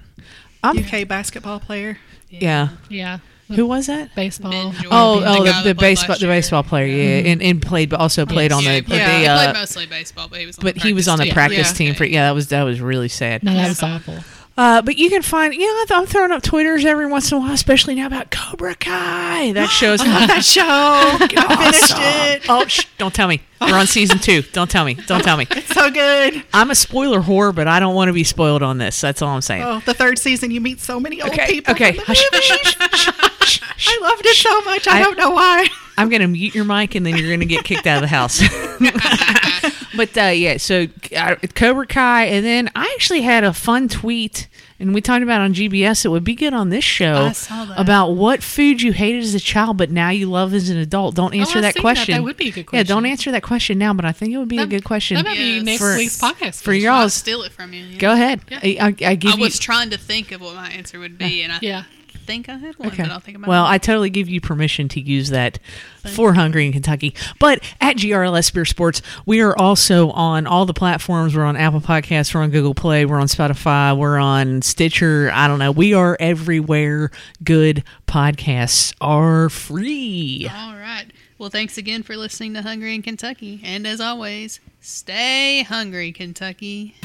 I'm UK basketball player. yeah. Yeah. Who was that? Baseball. Ben Oh, the oh, guy the, the baseball, the baseball player, yeah, and, and played, but also played on yeah, the, Yeah, played, the he uh, played mostly baseball, but he was on but the he was on the team. practice Yeah. team for yeah. That was that was really sad. No, that was awful. Uh, but you can find, you know, I'm throwing up Twitters every once in a while, especially now about Cobra Kai. That [gasps] show's that show. I finished it. Oh, shh, don't tell me. We're on season two. Don't tell me. Don't tell me. [laughs] It's so good. I'm a spoiler whore, but I don't want to be spoiled on this. That's all I'm saying. Oh, the third season, you meet so many old okay. people. Okay. from the. [laughs] I loved it so much. I, I- don't know why. I'm gonna mute your mic and then you're gonna get kicked out of the house. [laughs] but uh, yeah, so uh, Cobra Kai, and then I actually had a fun tweet, and we talked about it on GBS. It would be good on this show I saw that. about what food you hated as a child, but now you love as an adult. Don't answer I've that seen that. question. That would be a good question. Yeah, don't answer that question now, but I think it would be a good question. That might be Yes. next For- week's podcast. for y'all. I'll steal it from you. yeah. Go ahead. Yeah. I, I, I give I you. was trying to think of what my answer would be, and I Yeah. Think I had one, Okay. but I'll think about well, it. I totally give you permission to use that for Hungry in Kentucky. But at GRLS Beer Sports, we are also on all the platforms. We're on Apple Podcasts, we're on Google Play, we're on Spotify, we're on Stitcher. I don't know. We are everywhere. Good podcasts are free. All right. Well, thanks again for listening to Hungry in Kentucky. And as always, stay hungry, Kentucky.